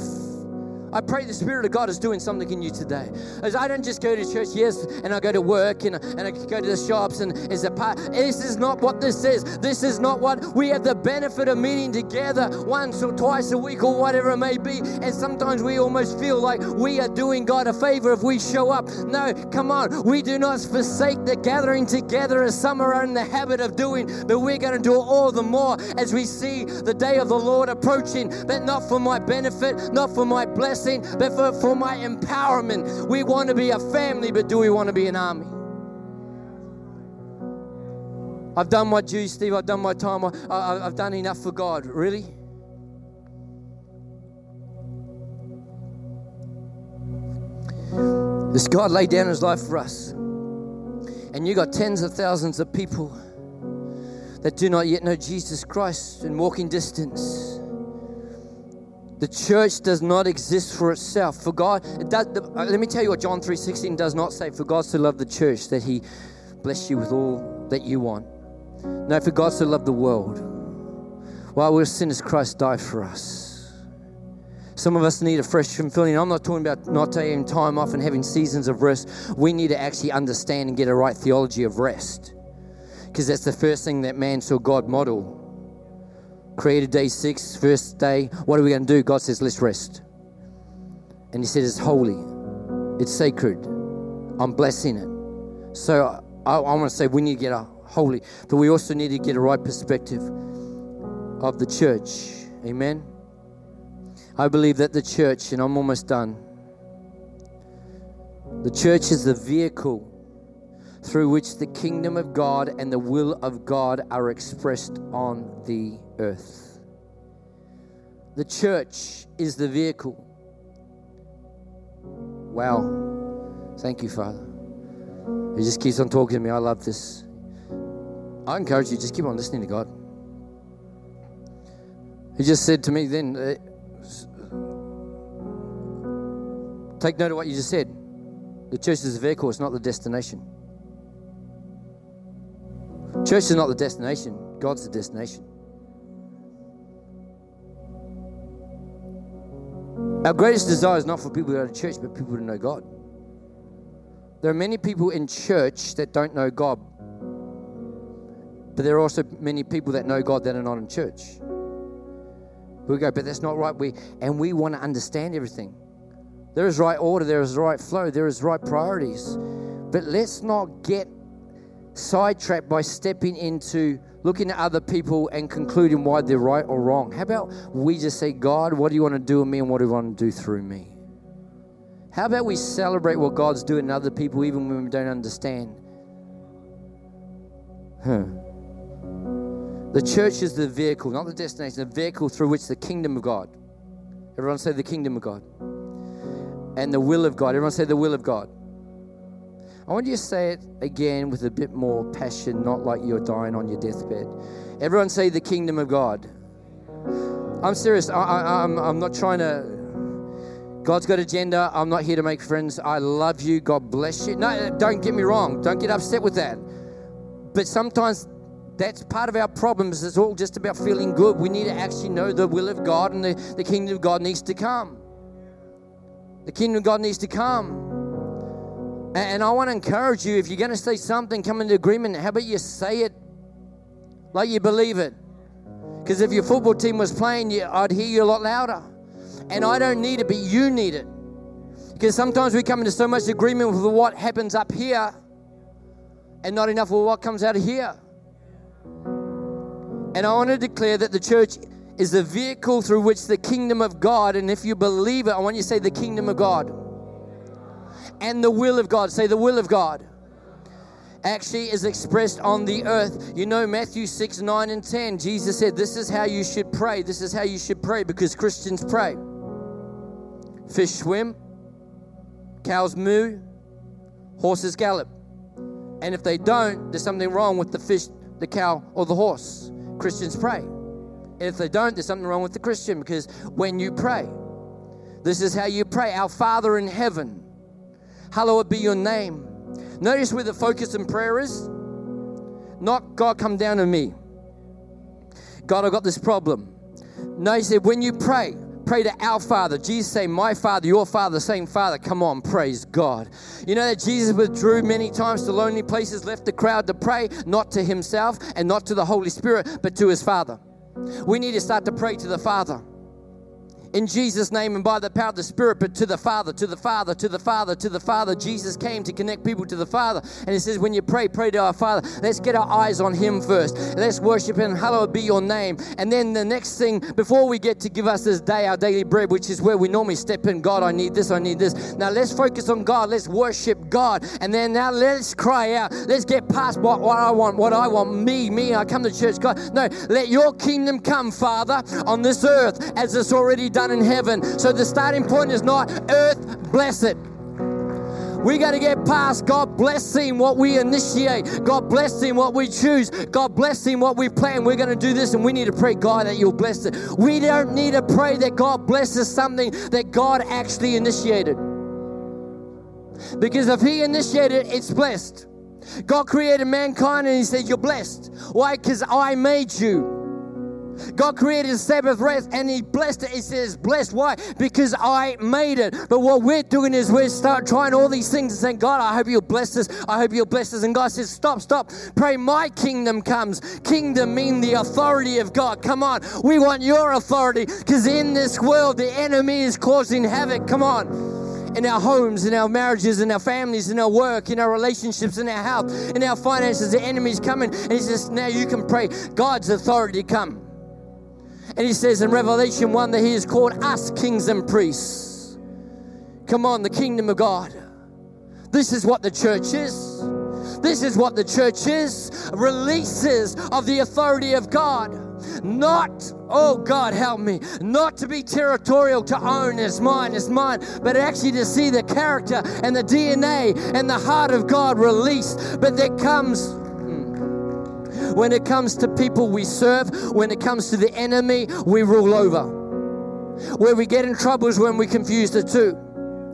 I pray the Spirit of God is doing something in you today. As I don't just go to church, yes, and I go to work and, and I go to the shops and is a part. This is not what this is. This is not what we have the benefit of meeting together once or twice a week or whatever it may be. And sometimes we almost feel like we are doing God a favor if we show up. No, come on. We do not forsake the gathering together as some are in the habit of doing, but we're going to do all the more as we see the day of the Lord approaching, but not for my benefit, not for my blessing blessing, but for, for my empowerment. We want to be a family, but do we want to be an army? I've done my dues, Steve. I've done my time. I, have done enough for God. Really? This God laid down his life for us. And you got tens of thousands of people that do not yet know Jesus Christ in walking distance. The church does not exist for itself. For God, uh, let me tell you what John 3.16 does not say. For God so loved the church that he bless you with all that you want. No, for God so loved the world. While we we're sinners, Christ died for us. Some of us need a fresh filling. I'm not talking about not taking time off and having seasons of rest. We need to actually understand and get a right theology of rest. Because that's the first thing that man saw God model created day six, first day. What are we going to do? God says, let's rest. And He said, it's holy, it's sacred. I'm blessing it. So I, I want to say we need to get a holy, but we also need to get a right perspective of the church. Amen. I believe that the church, and I'm almost done, the church is the vehicle through which the kingdom of God and the will of God are expressed on the earth. The church is the vehicle. Wow. Thank you, Father. He just keeps on talking to me. I love this. I encourage you, just keep on listening to God. He just said to me then, uh, take note of what you just said. The church is the vehicle, it's not the destination. Church is not the destination, God's the destination. Our greatest desire is not for people to go to church, but people to know God. There are many people in church that don't know God, but there are also many people that know God that are not in church. We go, but that's not right. We and we want to understand everything. There is right order, there is right flow, there is right priorities. But let's not get sidetracked by stepping into looking at other people and concluding why they're right or wrong. How about we just say, God, what do you want to do with me and what do you want to do through me? How about we celebrate what God's doing in other people even when we don't understand? Huh. The church is the vehicle, not the destination, the vehicle through which the kingdom of God. Everyone say the kingdom of God. And the will of God. Everyone say the will of God. I want you to say it again with a bit more passion, not like you're dying on your deathbed. Everyone say the kingdom of God. I'm serious. I, am I'm, I'm not trying to. God's got agenda. I'm not here to make friends. I love you. God bless you. No, don't get me wrong. Don't get upset with that. But sometimes that's part of our problems. It's all just about feeling good. We need to actually know the will of God, and the, the kingdom of God needs to come. The kingdom of God needs to come. And I want to encourage you if you're going to say something, come into agreement. How about you say it like you believe it? Because if your football team was playing, I'd hear you a lot louder. And I don't need it, but you need it. Because sometimes we come into so much agreement with what happens up here and not enough with what comes out of here. And I want to declare that the church is the vehicle through which the kingdom of God, and if you believe it, I want you to say the kingdom of God and the will of God. Say the will of God actually is expressed on the earth. You know, Matthew 6, 9, and 10, Jesus said, This is how you should pray. This is how you should pray because Christians pray. Fish swim, cows moo, horses gallop. And if they don't, there's something wrong with the fish, the cow, or the horse. Christians pray. And if they don't, there's something wrong with the Christian because when you pray, this is how you pray Our Father in heaven Hallowed be your name. Notice where the focus in prayer is. Not God, come down to me. God, I got this problem. No, he said, when you pray, pray to our Father. Jesus say, My Father, your Father, same Father. Come on, praise God. You know that Jesus withdrew many times to lonely places, left the crowd to pray, not to himself and not to the Holy Spirit, but to his Father. We need to start to pray to the Father in Jesus' name and by the power of the Spirit, but to the Father, to the Father, to the Father, to the Father. Jesus came to connect people to the Father. And He says, when you pray, pray to our Father. Let's get our eyes on Him first. Let's worship Him. Hallowed be your name. And then the next thing, before we get to give us this day our daily bread, which is where we normally step in, God, I need this, I need this. Now let's focus on God. Let's worship God. And then now let's cry out. Let's get past what, what I want, what I want. Me, me, I come to church. God, no, let your kingdom come, Father, on this earth as it's already done done in heaven. So the starting point is not earth, bless it. We got to get past God blessing what we initiate, God blessing what we choose, God blessing what we plan. We're going to do this and we need to pray, God, that you'll bless it. We don't need to pray that God blesses something that God actually initiated. Because if He initiated it's blessed. God created mankind and He said, You're blessed. Why? Because I made you. God created the Sabbath rest and He blessed it. He says, Blessed. Why? Because I made it. But what we're doing is we're start trying all these things and saying, God, I hope you'll bless this. I hope you'll bless this. And God says, Stop, stop. Pray my kingdom comes. Kingdom mean the authority of God. Come on. We want your authority because in this world, the enemy is causing havoc. Come on in our homes, in our marriages, in our families, in our work, in our relationships, in our health, in our finances. The enemy's coming, and he says, Now you can pray God's authority come. And he says in Revelation 1 that he has called us kings and priests. Come on, the kingdom of God. This is what the church is. This is what the church is releases of the authority of God. Not, oh God, help me, not to be territorial, to own as mine, as mine, but actually to see the character and the DNA and the heart of God released. But there comes when it comes to people we serve, when it comes to the enemy, we rule over. Where we get in trouble is when we confuse the two.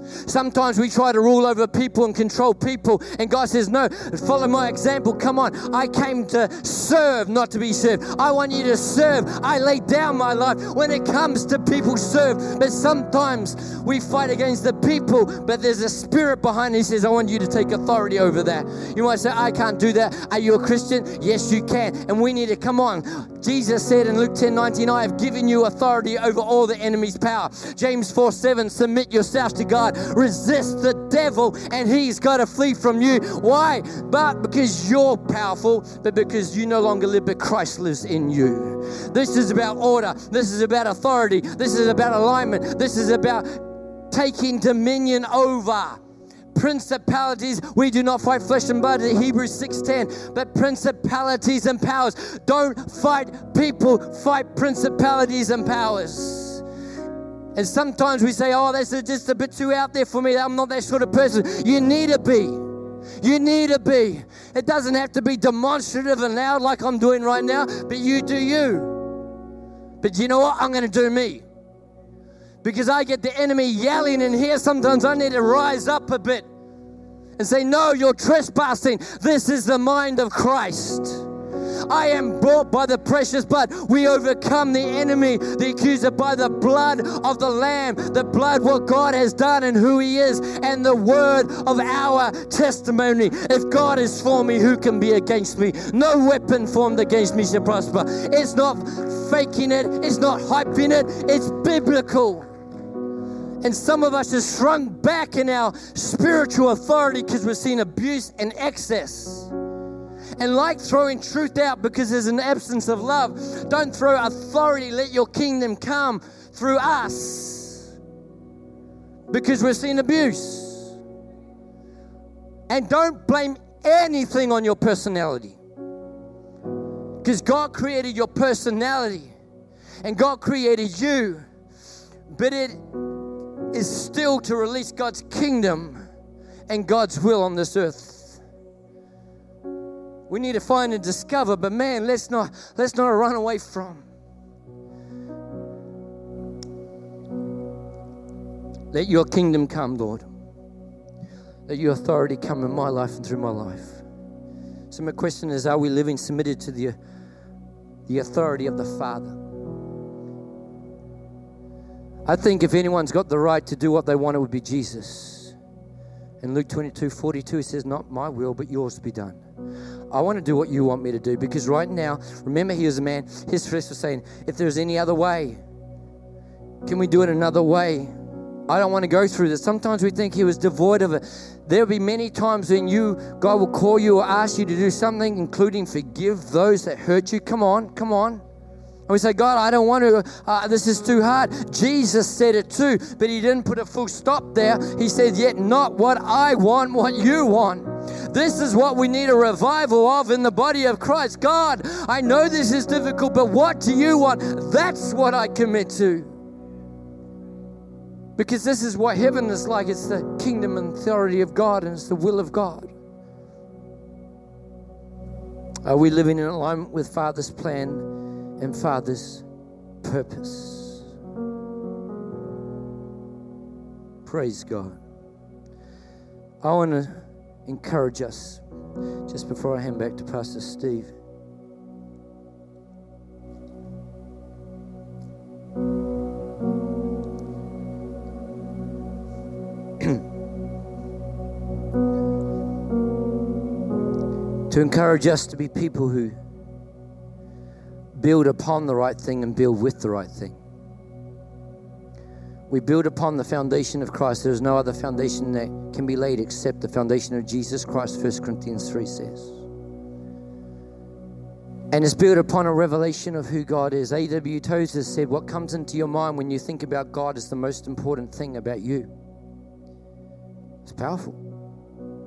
Sometimes we try to rule over people and control people, and God says, No, follow my example. Come on. I came to serve, not to be served. I want you to serve. I lay down my life. When it comes to people, serve. But sometimes we fight against the people, but there's a spirit behind it. He says, I want you to take authority over that. You might say, I can't do that. Are you a Christian? Yes, you can. And we need to come on. Jesus said in Luke 10 19, I have given you authority over all the enemy's power. James 4 7, submit yourselves to God resist the devil and he's got to flee from you. Why? But because you're powerful, but because you no longer live, but Christ lives in you. This is about order. This is about authority. This is about alignment. This is about taking dominion over principalities we do not fight flesh and blood hebrews 6.10 but principalities and powers don't fight people fight principalities and powers and sometimes we say, oh, that's just a bit too out there for me. I'm not that sort of person. You need to be. You need to be. It doesn't have to be demonstrative and loud like I'm doing right now, but you do you. But you know what? I'm going to do me. Because I get the enemy yelling in here. Sometimes I need to rise up a bit and say, No, you're trespassing. This is the mind of Christ. I am bought by the precious blood. We overcome the enemy, the accuser, by the blood of the Lamb, the blood, what God has done and who He is, and the word of our testimony. If God is for me, who can be against me? No weapon formed against me shall prosper. It's not faking it, it's not hyping it, it's biblical. And some of us have shrunk back in our spiritual authority because we've seen abuse and excess. And like throwing truth out because there's an absence of love, don't throw authority. Let your kingdom come through us. Because we're seeing abuse. And don't blame anything on your personality. Because God created your personality. And God created you, but it is still to release God's kingdom and God's will on this earth we need to find and discover but man let's not let's not run away from. Let your kingdom come lord. Let your authority come in my life and through my life. So my question is are we living submitted to the the authority of the father? I think if anyone's got the right to do what they want, it would be Jesus. In Luke 22 42, he says, Not my will, but yours be done. I want to do what you want me to do because right now, remember, he was a man, his flesh was saying, If there's any other way, can we do it another way? I don't want to go through this. Sometimes we think he was devoid of it. There'll be many times when you, God will call you or ask you to do something, including forgive those that hurt you. Come on, come on. And we say, God, I don't want to, uh, this is too hard. Jesus said it too, but he didn't put a full stop there. He said, Yet not what I want, what you want. This is what we need a revival of in the body of Christ. God, I know this is difficult, but what do you want? That's what I commit to. Because this is what heaven is like it's the kingdom and authority of God, and it's the will of God. Are we living in alignment with Father's plan and Father's purpose? Praise God. I want to encourage us just before I hand back to Pastor Steve. to encourage us to be people who build upon the right thing and build with the right thing. We build upon the foundation of Christ. There is no other foundation that can be laid except the foundation of Jesus Christ, 1 Corinthians 3 says. And it's built upon a revelation of who God is. A.W. Tozer said, What comes into your mind when you think about God is the most important thing about you. It's powerful.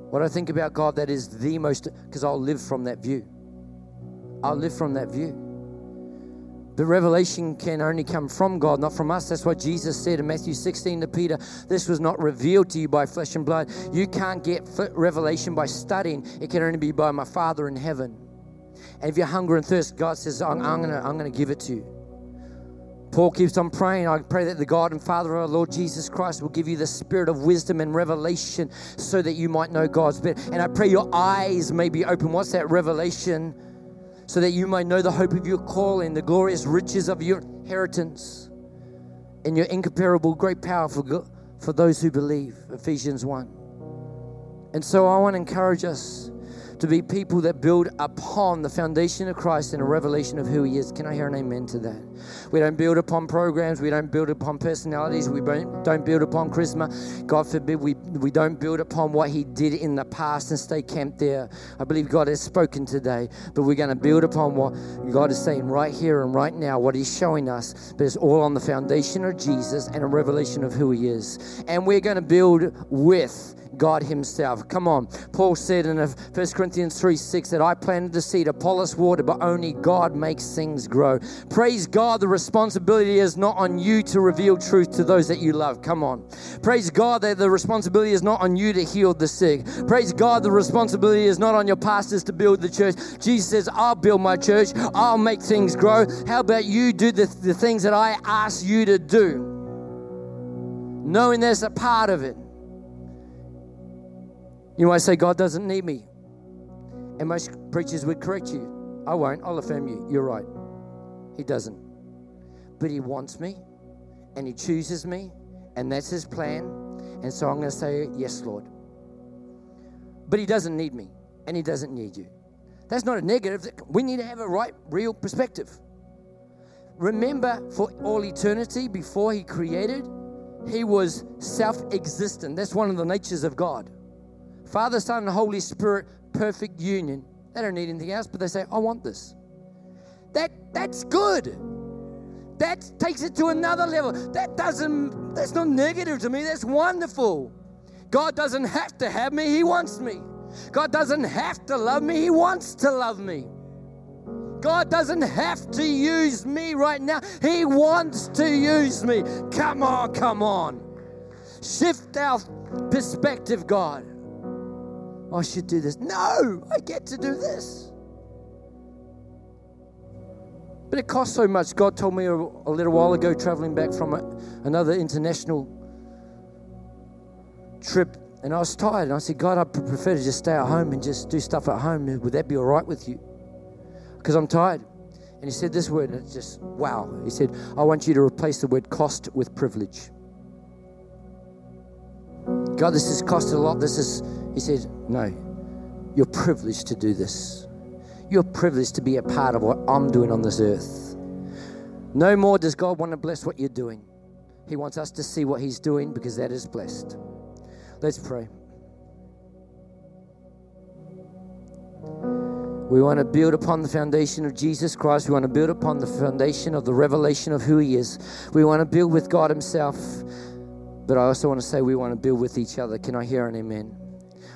What I think about God, that is the most, because I'll live from that view. I'll live from that view. The revelation can only come from God, not from us. That's what Jesus said in Matthew 16 to Peter. This was not revealed to you by flesh and blood. You can't get revelation by studying, it can only be by my Father in heaven. And if you're hungry and thirst, God says, I'm, I'm going to I'm going to give it to you. Paul keeps on praying. I pray that the God and Father of our Lord Jesus Christ will give you the spirit of wisdom and revelation so that you might know God's bit. And I pray your eyes may be open. What's that revelation? So that you might know the hope of your calling, the glorious riches of your inheritance, and your incomparable great power for, for those who believe. Ephesians 1. And so I want to encourage us to be people that build upon the foundation of Christ and a revelation of who He is. Can I hear an amen to that? We don't build upon programs. We don't build upon personalities. We don't build upon charisma. God forbid we, we don't build upon what He did in the past and stay camped there. I believe God has spoken today, but we're going to build upon what God is saying right here and right now, what He's showing us. But it's all on the foundation of Jesus and a revelation of who He is. And we're going to build with God Himself. Come on. Paul said in 1 Corinthians 3 6 that I planted the seed, Apollos water, but only God makes things grow. Praise God, the responsibility is not on you to reveal truth to those that you love. Come on. Praise God that the responsibility is not on you to heal the sick. Praise God, the responsibility is not on your pastors to build the church. Jesus says, I'll build my church, I'll make things grow. How about you do the, the things that I ask you to do? Knowing there's a part of it. You might say, God doesn't need me. And most preachers would correct you. I won't. I'll affirm you. You're right. He doesn't. But He wants me and He chooses me, and that's His plan. And so I'm going to say, Yes, Lord. But He doesn't need me, and He doesn't need you. That's not a negative. We need to have a right, real perspective. Remember, for all eternity, before He created, He was self existent. That's one of the natures of God. Father, Son, and Holy Spirit, perfect union. They don't need anything else, but they say, I want this. That that's good. That takes it to another level. That doesn't that's not negative to me. That's wonderful. God doesn't have to have me, He wants me. God doesn't have to love me, He wants to love me. God doesn't have to use me right now. He wants to use me. Come on, come on. Shift our perspective, God. I should do this. No, I get to do this. But it costs so much. God told me a, a little while ago, traveling back from a, another international trip, and I was tired. And I said, God, I prefer to just stay at home and just do stuff at home. Would that be all right with you? Because I'm tired. And he said this word, and it's just wow. He said, I want you to replace the word cost with privilege. God, this has costed a lot. This is, he said, no, you're privileged to do this. You're privileged to be a part of what I'm doing on this earth. No more does God want to bless what you're doing. He wants us to see what He's doing because that is blessed. Let's pray. We want to build upon the foundation of Jesus Christ. We want to build upon the foundation of the revelation of who He is. We want to build with God Himself. But I also want to say we want to build with each other. Can I hear an amen?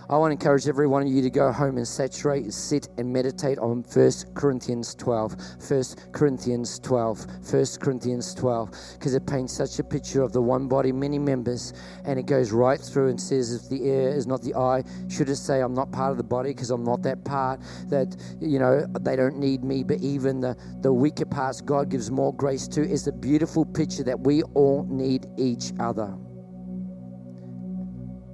I want to encourage every one of you to go home and saturate, sit, and meditate on 1 Corinthians 12. 1 Corinthians 12. 1 Corinthians 12. Because it paints such a picture of the one body, many members, and it goes right through and says, if the ear is not the eye, should it say, I'm not part of the body because I'm not that part, that, you know, they don't need me, but even the, the weaker parts, God gives more grace to, is a beautiful picture that we all need each other.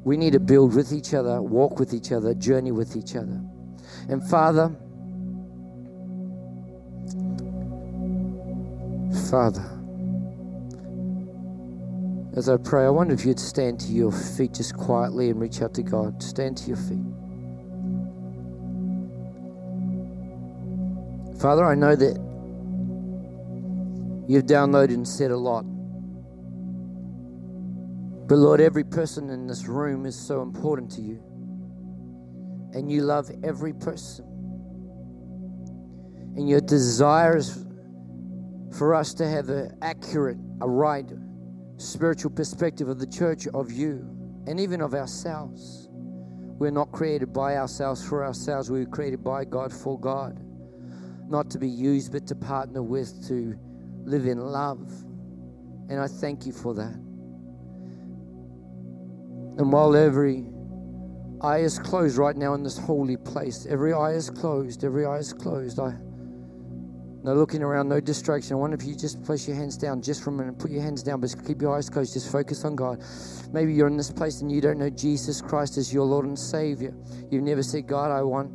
We need to build with each other, walk with each other, journey with each other. And Father, Father, as I pray, I wonder if you'd stand to your feet just quietly and reach out to God. Stand to your feet. Father, I know that you've downloaded and said a lot. But Lord, every person in this room is so important to you. And you love every person. And your desire is for us to have an accurate, a right spiritual perspective of the church, of you, and even of ourselves. We're not created by ourselves for ourselves. We were created by God for God. Not to be used, but to partner with, to live in love. And I thank you for that. And while every eye is closed right now in this holy place, every eye is closed, every eye is closed. I no looking around, no distraction. I wonder if you just place your hands down just for a minute. Put your hands down, but keep your eyes closed. Just focus on God. Maybe you're in this place and you don't know Jesus Christ as your Lord and Savior. You've never said, God, I want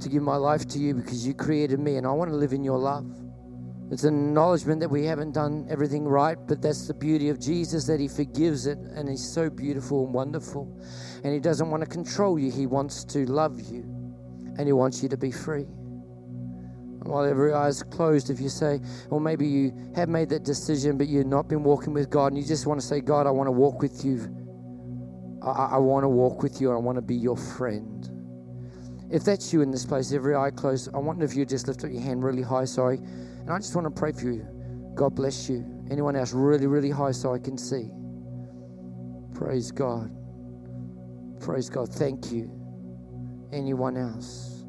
to give my life to you because you created me and I want to live in your love. It's an acknowledgement that we haven't done everything right, but that's the beauty of Jesus that He forgives it and He's so beautiful and wonderful. And He doesn't want to control you, He wants to love you and He wants you to be free. And while every eye is closed, if you say, or maybe you have made that decision, but you've not been walking with God, and you just want to say, God, I want to walk with you. I, I want to walk with you, I want to be your friend. If that's you in this place, every eye closed, I wonder if you just lift up your hand really high, sorry. And I just want to pray for you. God bless you. Anyone else really, really high so I can see? Praise God. Praise God. Thank you. Anyone else?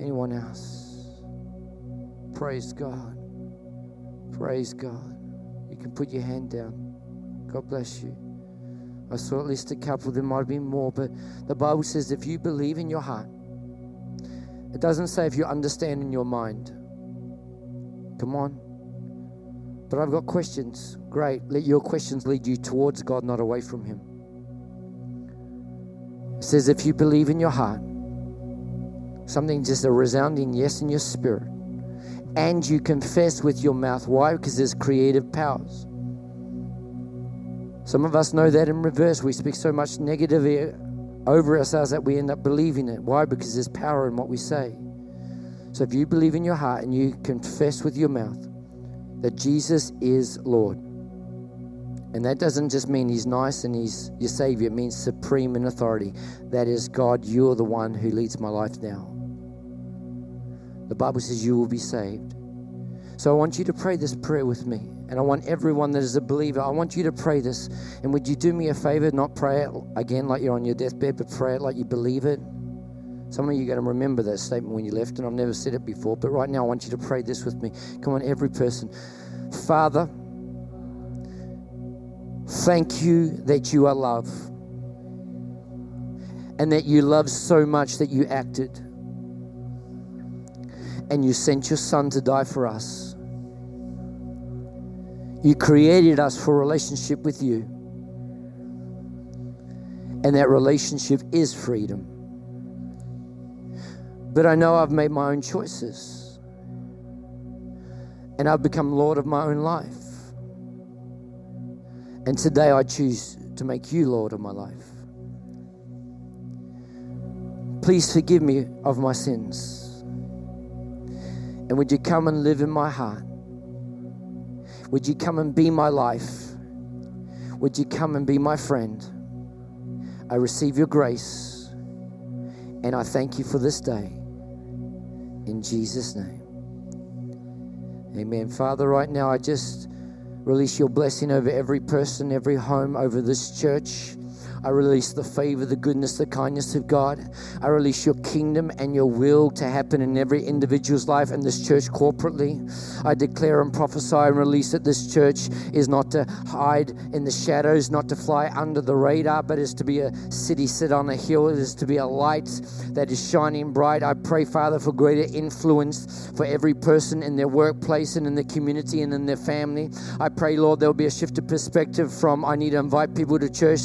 Anyone else? Praise God. Praise God. You can put your hand down. God bless you. I saw at least a couple, there might have been more, but the Bible says if you believe in your heart, it doesn't say if you understand in your mind. Come on. But I've got questions. Great. Let your questions lead you towards God, not away from Him. It says, if you believe in your heart, something just a resounding yes in your spirit, and you confess with your mouth. Why? Because there's creative powers. Some of us know that in reverse. We speak so much negativity over ourselves that we end up believing it. Why? Because there's power in what we say. So if you believe in your heart and you confess with your mouth that Jesus is Lord, and that doesn't just mean he's nice and he's your savior, it means supreme in authority. That is, God, you're the one who leads my life now. The Bible says you will be saved. So I want you to pray this prayer with me. And I want everyone that is a believer, I want you to pray this. And would you do me a favor, not pray it again like you're on your deathbed, but pray it like you believe it? Some of you are going to remember that statement when you left, and I've never said it before, but right now I want you to pray this with me. Come on, every person. Father, thank you that you are love, and that you love so much that you acted, and you sent your Son to die for us. You created us for relationship with you, and that relationship is freedom. But I know I've made my own choices. and I've become Lord of my own life. And today I choose to make you Lord of my life. Please forgive me of my sins. And would you come and live in my heart? Would you come and be my life? Would you come and be my friend? I receive your grace and I thank you for this day. In Jesus' name. Amen. Father, right now I just release your blessing over every person, every home, over this church. I release the favor, the goodness, the kindness of God. I release your kingdom and your will to happen in every individual's life and this church corporately. I declare and prophesy and release that this church is not to hide in the shadows, not to fly under the radar, but is to be a city set on a hill. It is to be a light that is shining bright. I pray, Father, for greater influence for every person in their workplace and in the community and in their family. I pray, Lord, there will be a shift of perspective from I need to invite people to church.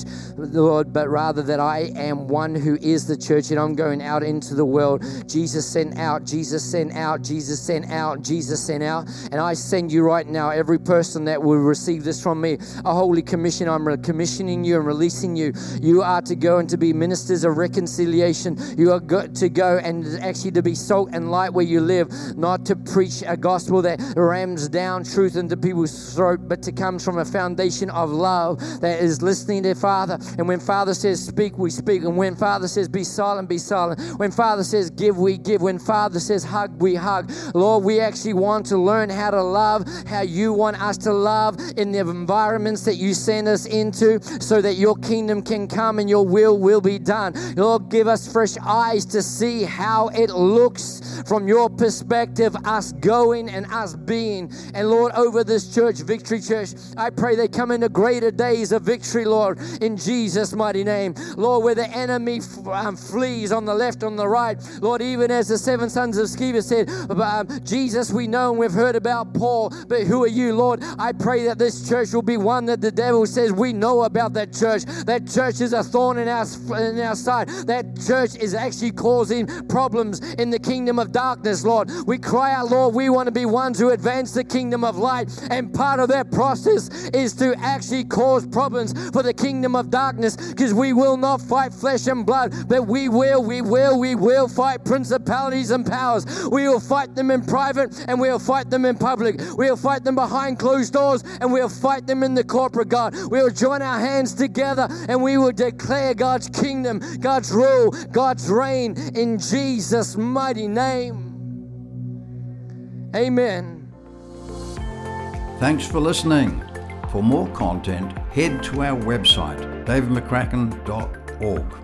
Lord, but rather that I am one who is the church and I'm going out into the world. Jesus sent out, Jesus sent out, Jesus sent out, Jesus sent out. And I send you right now, every person that will receive this from me, a holy commission. I'm commissioning you and releasing you. You are to go and to be ministers of reconciliation. You are good to go and actually to be salt and light where you live, not to preach a gospel that rams down truth into people's throat, but to come from a foundation of love that is listening to Father. And when Father says speak, we speak. And when Father says be silent, be silent. When Father says give, we give. When Father says hug, we hug. Lord, we actually want to learn how to love, how you want us to love in the environments that you send us into so that your kingdom can come and your will will be done. Lord, give us fresh eyes to see how it looks from your perspective, us going and us being. And Lord, over this church, Victory Church, I pray they come into greater days of victory, Lord, in Jesus Jesus' mighty name. Lord, where the enemy um, flees on the left, on the right. Lord, even as the seven sons of Sceva said, um, Jesus, we know and we've heard about Paul, but who are you, Lord? I pray that this church will be one that the devil says we know about that church. That church is a thorn in our, in our side. That church is actually causing problems in the kingdom of darkness, Lord. We cry out, Lord, we want to be ones who advance the kingdom of light. And part of that process is to actually cause problems for the kingdom of darkness because we will not fight flesh and blood, but we will, we will, we will fight principalities and powers. We will fight them in private and we'll fight them in public. We'll fight them behind closed doors and we'll fight them in the corporate God. We'll join our hands together and we will declare God's kingdom, God's rule, God's reign in Jesus' mighty name. Amen. Thanks for listening. For more content, head to our website, davidmccracken.org.